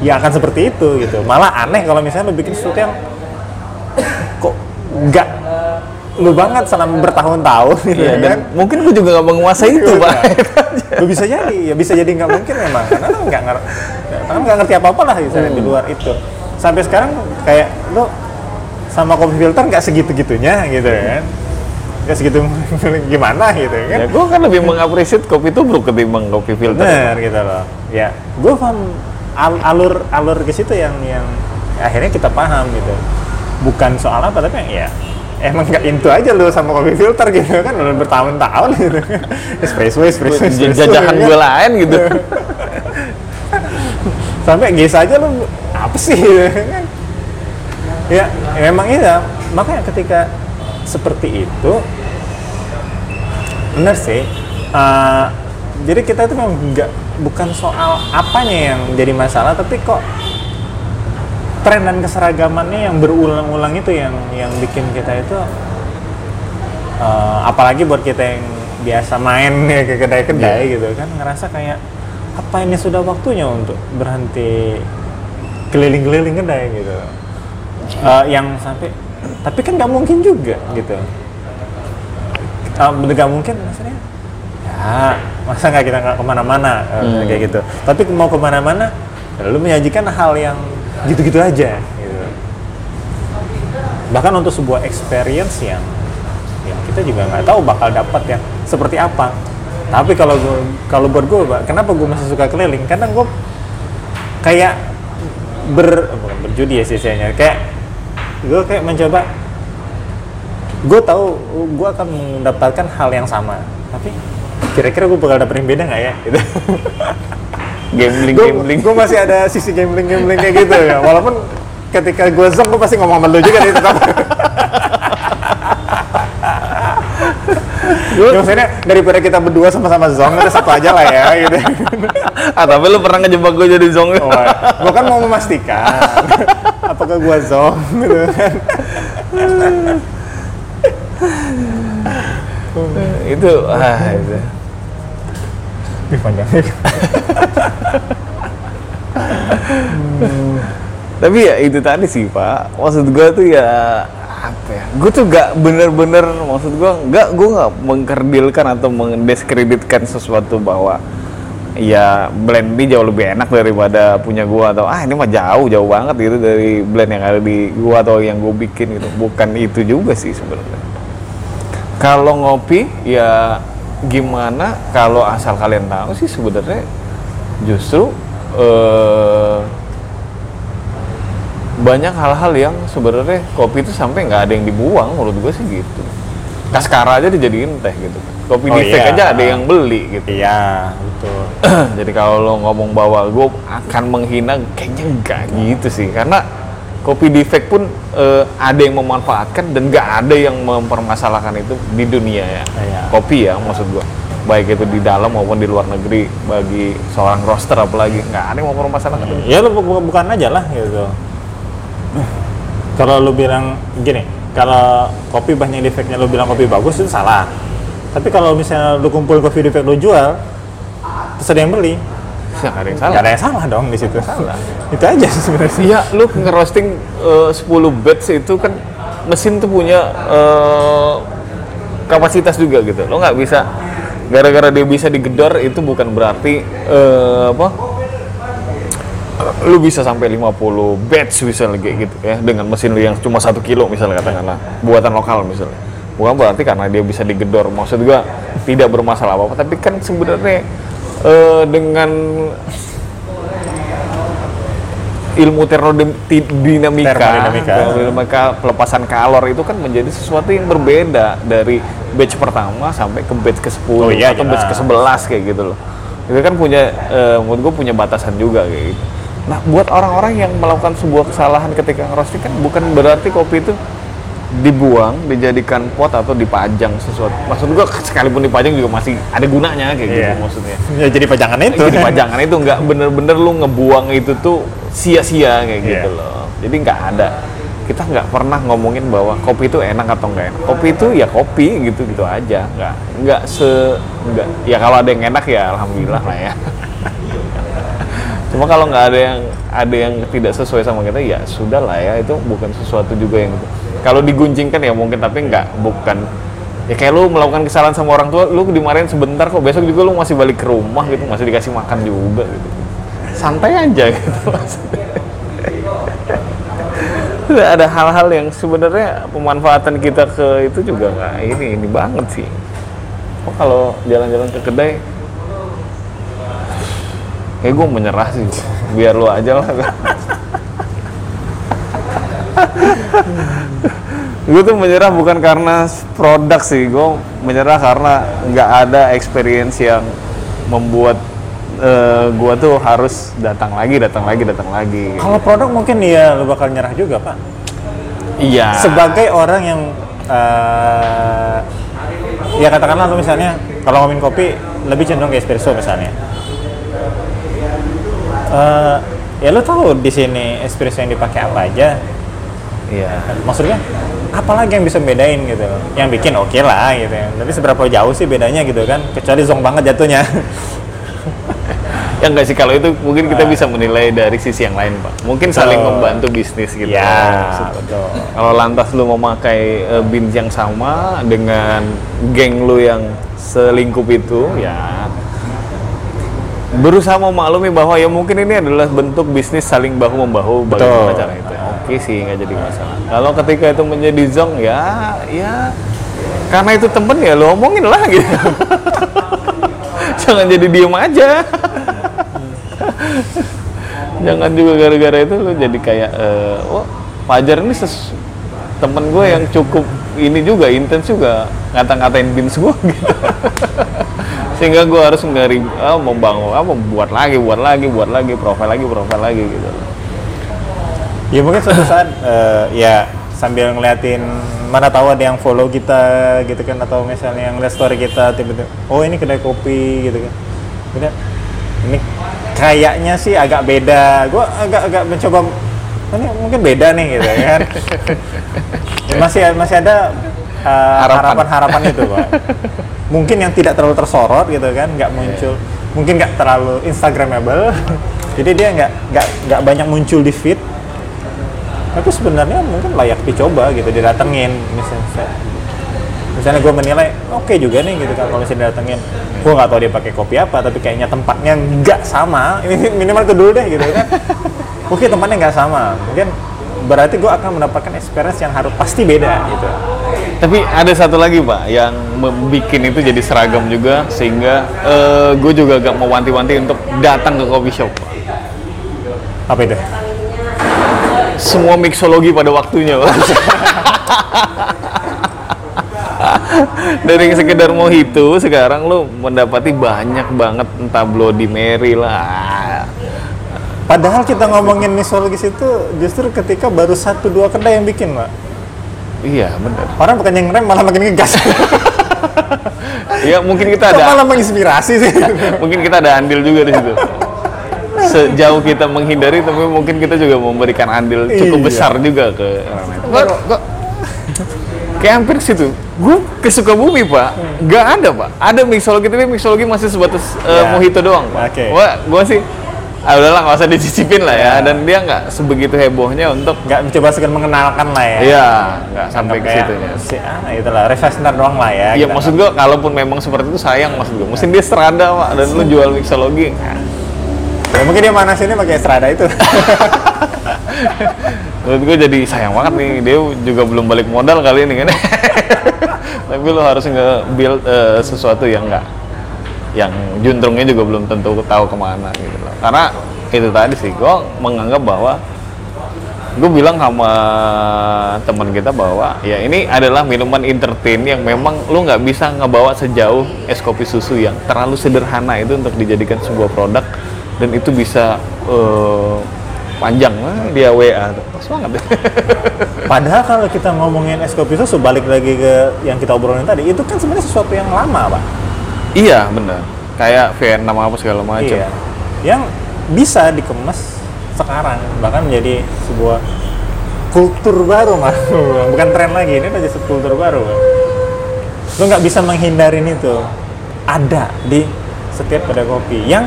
ya akan seperti itu gitu. Malah aneh kalau misalnya lu bikin sesuatu yang kok nggak lu banget selama bertahun-tahun gitu Iya, kan dan mungkin gue juga nggak menguasai itu, Iya. Pak. lu bisa jadi ya bisa jadi nggak mungkin memang. Karena lu nggak ngerti karena nggak ngerti apa apa lah misalnya di luar itu. Sampai sekarang kayak lu sama kopi filter nggak segitu gitunya gitu kan? Nggak segitu gimana gitu kan? Ya, gue kan lebih mengapresiasi kopi tubruk ketimbang kopi filter. bener gitu loh. Ya gue paham al- alur alur ke situ yang yang akhirnya kita paham gitu. Bukan soal apa tapi ya emang nggak into aja lu sama kopi filter gitu kan? Udah bertahun-tahun gitu. Espresso espresso, Jajahan gitu. gue lain gitu. sampai guys aja lu apa sih gitu kan ya memang iya. Makanya ketika seperti itu benar sih. Eh, jadi kita itu memang nggak bukan soal apanya yang jadi masalah tapi kok tren dan keseragamannya yang berulang-ulang itu yang yang bikin kita itu eh, apalagi buat kita yang biasa main ya ke kedai-kedai gitu kan ngerasa kayak apa ini sudah waktunya untuk berhenti keliling-keliling kedai? gitu Eh, yang sampai tapi kan nggak mungkin juga gitu. Uh, nggak mungkin maksudnya ya masa nggak kita nggak ke mana-mana eh, Hmm. kayak gitu. Tapi mau ke mana-mana lalu menyajikan hal yang gitu-gitu aja gitu. Bahkan untuk sebuah experience yang yang kita juga nggak tahu bakal dapat yang seperti apa. Tapi kalau gua, kalau buat gue kenapa gue masih suka keliling? Karena gue kayak ber bukan berjudi ya sih kayak gue kayak mencoba gue tahu gue akan mendapatkan hal yang sama. Tapi kira-kira gue bakal dapet yang beda nggak ya? Gitu. Gambling, gue gambling. gue masih ada sisi gambling gambling kayak gitu ya. Walaupun ketika gue zong gue pasti ngomong sama lu juga nih tetap Ya, maksudnya daripada kita berdua sama-sama zong kita satu aja lah ya gitu. Ah tapi lu pernah ngejebak gue jadi zong oh, gue kan mau memastikan. Apakah gue zong gitu kan? Itu ah itu. Ih, panjang. Tapi ya itu tadi sih pak. Maksud gue tuh ya apa ya? Gue tuh gak bener-bener maksud gue gak gue gak mengkerdilkan atau mendiskreditkan sesuatu bahwa ya blend ini jauh lebih enak daripada punya gua atau ah ini mah jauh jauh banget gitu dari blend yang ada di gua atau yang gua bikin gitu. Bukan itu juga sih sebenarnya. Kalau ngopi ya gimana? Kalau asal kalian tahu sih sebenarnya justru eh, banyak hal-hal yang sebenarnya kopi itu sampai nggak ada yang dibuang menurut gue sih gitu kaskara aja dijadiin teh gitu kopi Oh fake iya. aja ada yang beli gitu Iya, betul. jadi kalau lo ngomong bahwa gue akan menghina kayaknya enggak gitu sih karena kopi fake pun eh, ada yang memanfaatkan dan nggak ada yang mempermasalahkan itu di dunia ya Iya. kopi ya maksud gue baik itu di dalam maupun di luar negeri bagi seorang roaster apalagi nggak ada yang mempermasalahkan Ya bu- bukan aja lah gitu. Kalau lu bilang gini, kalau kopi banyak defeknya lu bilang kopi bagus itu salah. Tapi kalau misalnya lu kumpul kopi defek lu jual, terus ada yang beli, nggak ada yang nggak salah ada yang salah dong di situ. Salah. Itu aja sih sebenarnya. Iya, lu ngerosting eh, 10 batch itu kan mesin tuh punya eh, kapasitas juga gitu. Lo nggak bisa gara-gara dia bisa digedor itu bukan berarti eh, apa? Lu bisa sampai 50 batch misalnya kayak gitu ya dengan mesin lu yang cuma satu kilo misalnya katakanlah buatan lokal misalnya. Bukan berarti karena dia bisa digedor maksud gua tidak bermasalah apa-apa tapi kan sebenarnya eh, dengan ilmu termodinamika, Termodinamika. termodinamika pelepasan kalor itu kan menjadi sesuatu yang berbeda dari batch pertama sampai ke batch ke-10 Oh iya, atau batch jelas. ke-11 kayak gitu loh. Itu kan punya eh, menurut gue punya batasan juga kayak gitu. Nah, buat orang-orang yang melakukan sebuah kesalahan ketika ngerosting kan bukan berarti kopi itu dibuang, dijadikan pot atau dipajang sesuatu. Maksud gua sekalipun dipajang juga masih ada gunanya kayak gitu Iya. maksudnya Ya jadi pajangan itu. jadi pajangan itu nggak bener-bener lu ngebuang itu tuh sia-sia kayak Iya. gitu loh jadi nggak ada kita nggak pernah ngomongin bahwa kopi itu enak atau nggak enak kopi itu ya kopi gitu gitu aja nggak nggak se nggak ya kalau ada yang enak ya alhamdulillah lah ya cuma kalau nggak ada yang ada yang tidak sesuai sama kita ya sudah lah ya. Itu bukan sesuatu juga yang kalau diguncingkan ya mungkin tapi nggak bukan. Ya kayak lu melakukan kesalahan sama orang tua lu dimarahin sebentar kok besok juga lu masih balik ke rumah gitu masih dikasih makan juga gitu. Santai aja gitu. Maksudnya. Ada hal-hal yang sebenarnya pemanfaatan kita ke itu juga nggak ini ini banget sih. Kok kalau jalan-jalan ke kedai kayak gue menyerah sih biar lu aja lah gue tuh menyerah bukan karena produk sih gue menyerah karena nggak ada experience yang membuat eh, gue tuh harus datang lagi datang lagi datang lagi Kalau produk mungkin ya lu bakal nyerah juga pak. iya Sebagai orang yang eh, ya katakanlah lu misalnya kalau ngomongin kopi lebih cenderung ke espresso misalnya. Eh, ya lu tahu di sini espresso yang dipakai apa aja. iya. Maksudnya apalagi yang bisa bedain gitu? Yang bikin oke lah gitu. Tapi seberapa jauh sih bedanya gitu kan? Kecuali zong banget jatuhnya. Ya enggak sih kalau itu mungkin kita bisa menilai dari sisi yang lain pak. Mungkin saling Betul. membantu bisnis gitu. Ya betul. Kalau lantas lu memakai eh, bins yang sama dengan geng lu yang selingkup itu, ya berusaha memaklumi bahwa ya mungkin ini adalah bentuk bisnis saling bahu membahu bagaimana Betul. cara itu. Oke sih nggak jadi masalah. Kalau ketika itu menjadi zong ya, ya karena itu temen ya lo omongin lah gitu. Jangan jadi diem aja. Jangan juga gara-gara itu lu jadi kayak eh, oh Fajar ini ses temen gue yang cukup ini juga intens juga ngata-ngatain bins gue gitu. Sehingga gue harus ngari ah, membangun apa buat lagi, buat lagi, buat lagi, profil lagi, profil lagi gitu. ya mungkin suatu saat eh, ya sambil ngeliatin mana tahu ada yang follow kita gitu kan atau misalnya yang lihat story kita tiba-tiba oh ini kedai kopi gitu kan. Udah ini kayaknya sih agak beda. Gue agak-agak mencoba "Oh, ini mungkin beda nih gitu kan. Masih masih ada eh, Harapan. harapan-harapan itu pak. Mungkin yang tidak terlalu tersorot gitu kan nggak muncul mungkin nggak terlalu instagramable. Jadi dia nggak nggak nggak banyak muncul di feed. Tapi sebenarnya mungkin layak dicoba gitu didatengin misalnya misalnya gue menilai oke juga nih gitu kan kalau misalnya datengin gue nggak tahu dia pakai kopi apa tapi kayaknya tempatnya nggak sama. Ini minimal itu dulu deh gitu kan. Oke tempatnya nggak sama. Mungkin berarti gue akan mendapatkan experience yang harus pasti beda gitu Tapi ada satu lagi pak yang membuat itu jadi seragam juga sehingga gue juga agak mewanti-wanti untuk datang ke coffee shop. Pak. apa itu Semua mixologi pada waktunya. Pak. Dari sekedar mojito sekarang lo mendapati banyak banget entah Bloody Mary lah. padahal kita ngomongin mixologis itu justru ketika baru satu dua kedai yang bikin pak Iya benar. orang bukan yang rem malah makin ngegas Ya mungkin kita ada malah menginspirasi sih mungkin kita ada andil juga di situ. Sejauh kita menghindari, tapi mungkin kita juga memberikan andil cukup Iya. besar juga ke orang itu. Kok, kayak hampir ke situ. Gue ke Sukabumi pak, nggak ada pak. Ada mixologi tapi mixologi masih sebatas Ya. mojito doang pak. Oke. Wah, gue sih, ah udahlah nggak usah dicicipin lah ya. Ya. Dan dia nggak sebegitu hebohnya untuk, nggak mencoba sekedar mengenalkan lah ya iya nggak sampai ke Kayak situnya. si ah itulah refreshener doang lah ya Iya kita maksud gue, kalaupun memang seperti itu sayang maksud gue. Mesti dia serada pak, dan lu jual mixologi. Ya, mungkin dia mana sini pakai Strada itu. Menurut gue jadi sayang banget nih, dia juga belum balik modal kali ini kan. Tapi lo harus nge-build eh, sesuatu yang enggak yang juntrungnya juga belum tentu tahu ke mana gitu loh. Karena itu tadi sih, gue menganggap bahwa gue bilang sama teman kita bahwa ya ini adalah minuman entertain yang memang lu nggak bisa ngebawa sejauh es kopi susu yang terlalu sederhana itu untuk dijadikan sebuah produk dan itu bisa eh, panjang Wah, dia WA pas banget deh. Padahal kalau kita ngomongin es kopi susu balik lagi ke yang kita obrolin tadi, itu kan sebenarnya sesuatu yang lama, Pak. Iya benar kayak Vietnam apa segala macam Iya. Yang bisa dikemas sekarang bahkan menjadi sebuah kultur baru, Mas. Bukan tren lagi, ini udah jadi kultur baru. Lo nggak bisa menghindarin itu. Ada di setiap kedai kopi yang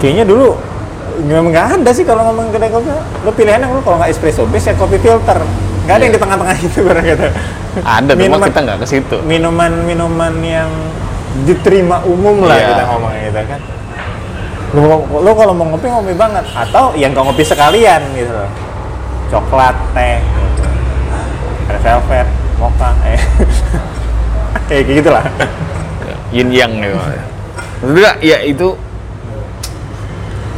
kayaknya dulu memang nggak ada sih kalau ngomong kedai kopi lo pilihannya lo kalau nggak espresso base ya kopi filter nggak ada yang di tengah-tengah itu barang kata ada cuma Minuman- kita nggak ke situ minuman-minuman yang diterima umum lah Iya. kita ngomongnya gitu kan. Lo, lo kalau mau ngopi ngopi banget. Atau yang kau ngopi sekalian gitu loh. Coklat teh red velvet mocha eh. Kayak gitu lah yin yang gitu Maksudnya ya itu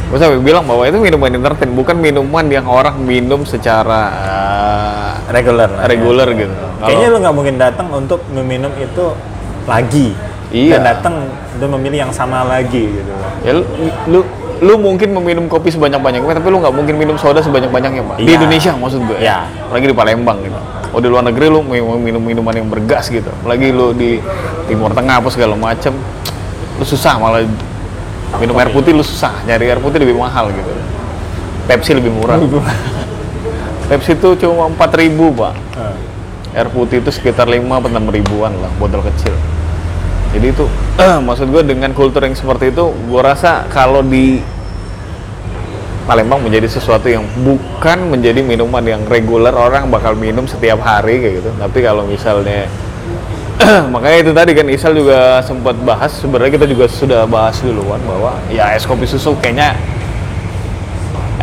gue sampai bilang bahwa itu minuman entertain bukan minuman yang orang minum secara eh, regular ya. reguler gitu. Kayaknya lu nggak mungkin datang untuk meminum itu lagi. Iya. Dan datang dan memilih yang sama lagi gitu. ya lu, lu lu mungkin meminum kopi sebanyak banyaknya tapi lu nggak mungkin minum soda sebanyak banyaknya pak. Di Iya. Indonesia maksud gue Iya. lagi di Palembang gitu. Oh di luar negeri lu minum minum minuman yang bergas gitu. Lagi lu di Timur Tengah apa segala macem lu susah malah minum air putih lu susah. Nyari air putih lebih mahal gitu. Pepsi lebih murah. Pepsi itu cuma 4000 pak. Air putih itu sekitar 5 atau 6 ribuan lah botol kecil jadi itu maksud gue dengan kultur yang seperti itu gue rasa kalau di Palembang menjadi sesuatu yang bukan menjadi minuman yang reguler orang bakal minum setiap hari kayak gitu. Tapi kalau misalnya makanya itu tadi kan Isal juga sempat bahas sebenarnya kita juga sudah bahas duluan bahwa ya es kopi susu kayaknya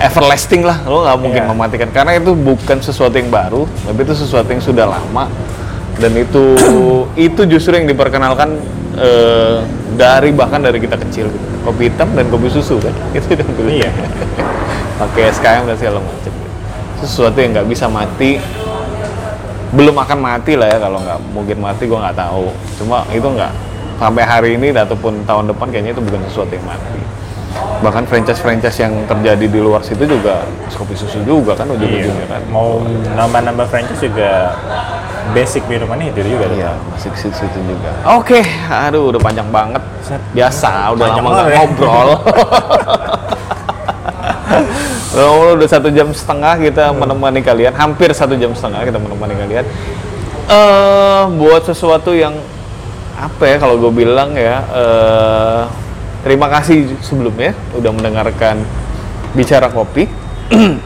everlasting lah lo nggak mungkin Iya. mematikan. Karena itu bukan sesuatu yang baru tapi itu sesuatu yang sudah lama. Dan itu itu justru yang diperkenalkan eh, dari bahkan dari kita kecil gitu. kopi hitam dan kopi susu kan itu yang dulu Iya. pakai SKM dan segala macam gitu. Itu sesuatu yang nggak bisa mati belum akan mati lah ya kalau nggak mungkin mati gue nggak tahu cuma itu nggak sampai hari ini ataupun tahun depan kayaknya itu bukan sesuatu yang mati bahkan franchise-franchise yang terjadi di luar situ juga kopi susu juga kan ujung-ujungnya kan Iya. Mau nambah-nambah franchise juga basic minumannya itu juga. Iya, masih ke situ juga. Oke, aduh udah panjang banget. Set. Biasa, udah Panjang lama nggak ya. ngobrol. Udah udah satu jam setengah kita menemani kalian, hampir satu jam setengah kita menemani kalian. Eh, buat sesuatu yang apa ya kalau gue bilang ya, eh, terima kasih sebelumnya udah mendengarkan bicara kopi.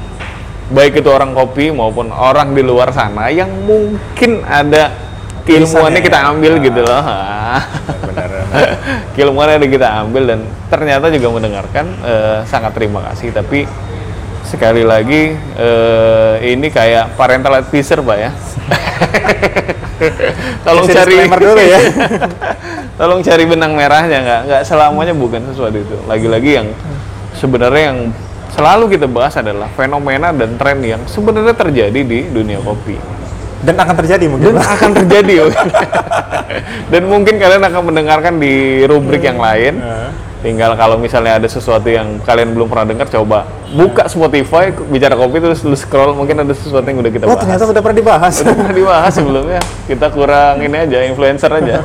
baik itu orang kopi maupun orang di luar sana yang mungkin ada keilmuannya Tulisannya kita ya. ambil Ah. gitu loh. Ah. benar keilmuannya ada kita ambil dan ternyata juga mendengarkan eh, sangat terima kasih tapi sekali lagi eh, ini kayak parental advisor pak ya tolong cari dulu ya. tolong cari benang merahnya nggak nggak selamanya bukan sesuatu itu. Lagi-lagi yang sebenarnya yang selalu kita bahas adalah fenomena dan tren yang sebenarnya terjadi di dunia kopi. Dan akan terjadi mungkin dan akan terjadi dan mungkin kalian akan mendengarkan di rubrik yang lain. Tinggal kalau misalnya ada sesuatu yang kalian belum pernah dengar coba buka Spotify bicara kopi terus lu scroll mungkin ada sesuatu yang udah kita oh bahas. ternyata udah pernah dibahas. Udah pernah dibahas sebelumnya. Kita kurang ini aja influencer aja.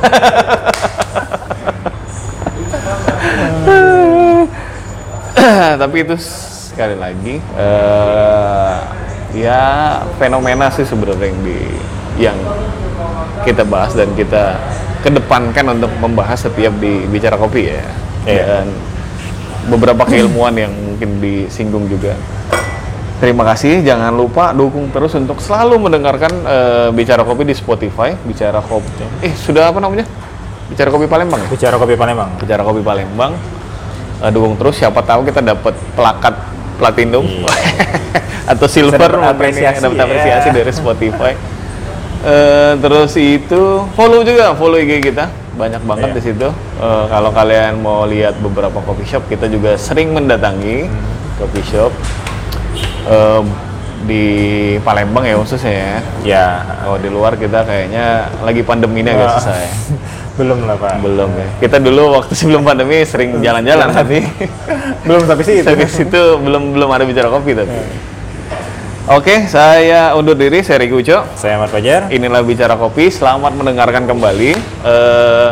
Tapi itu sekali lagi eh, ya fenomena sih sebenarnya yang di yang kita bahas dan kita kedepankan untuk membahas setiap di bicara kopi ya Iya. dan beberapa keilmuan yang mungkin disinggung juga Terima kasih, jangan lupa dukung terus untuk selalu mendengarkan eh, Bicara Kopi di Spotify, Bicara Kopi. Eh, sudah apa namanya? Bicara Kopi Palembang ya? bicara kopi Palembang Bicara Kopi Palembang. Eh, dukung terus, siapa tahu kita dapat pelakat platinum atau silver dapat apresiasi dapat apresiasi dari Spotify. Eh, terus itu follow juga, follow IG kita. Banyak banget Iya. di situ. Eh, kalau kalian mau lihat beberapa coffee shop, kita juga sering mendatangi Hmm. coffee shop eh, di Palembang ya khususnya ya. ya Kalau di luar kita kayaknya lagi pandemi ini agak susah ya. belum lah pak Belum ya. Kita dulu waktu sebelum pandemi sering jalan-jalan tapi belum sampai sih itu sampai situ belum belum ada bicara kopi tapi. Oke, saya undur diri, saya Riki Uco. saya Ahmad Fajar Inilah bicara kopi. Selamat mendengarkan kembali. Eh,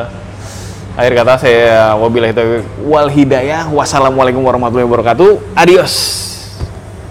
akhir kata saya wabillahi taufiq wal hidayah. Wassalamualaikum warahmatullahi wabarakatuh. Adios.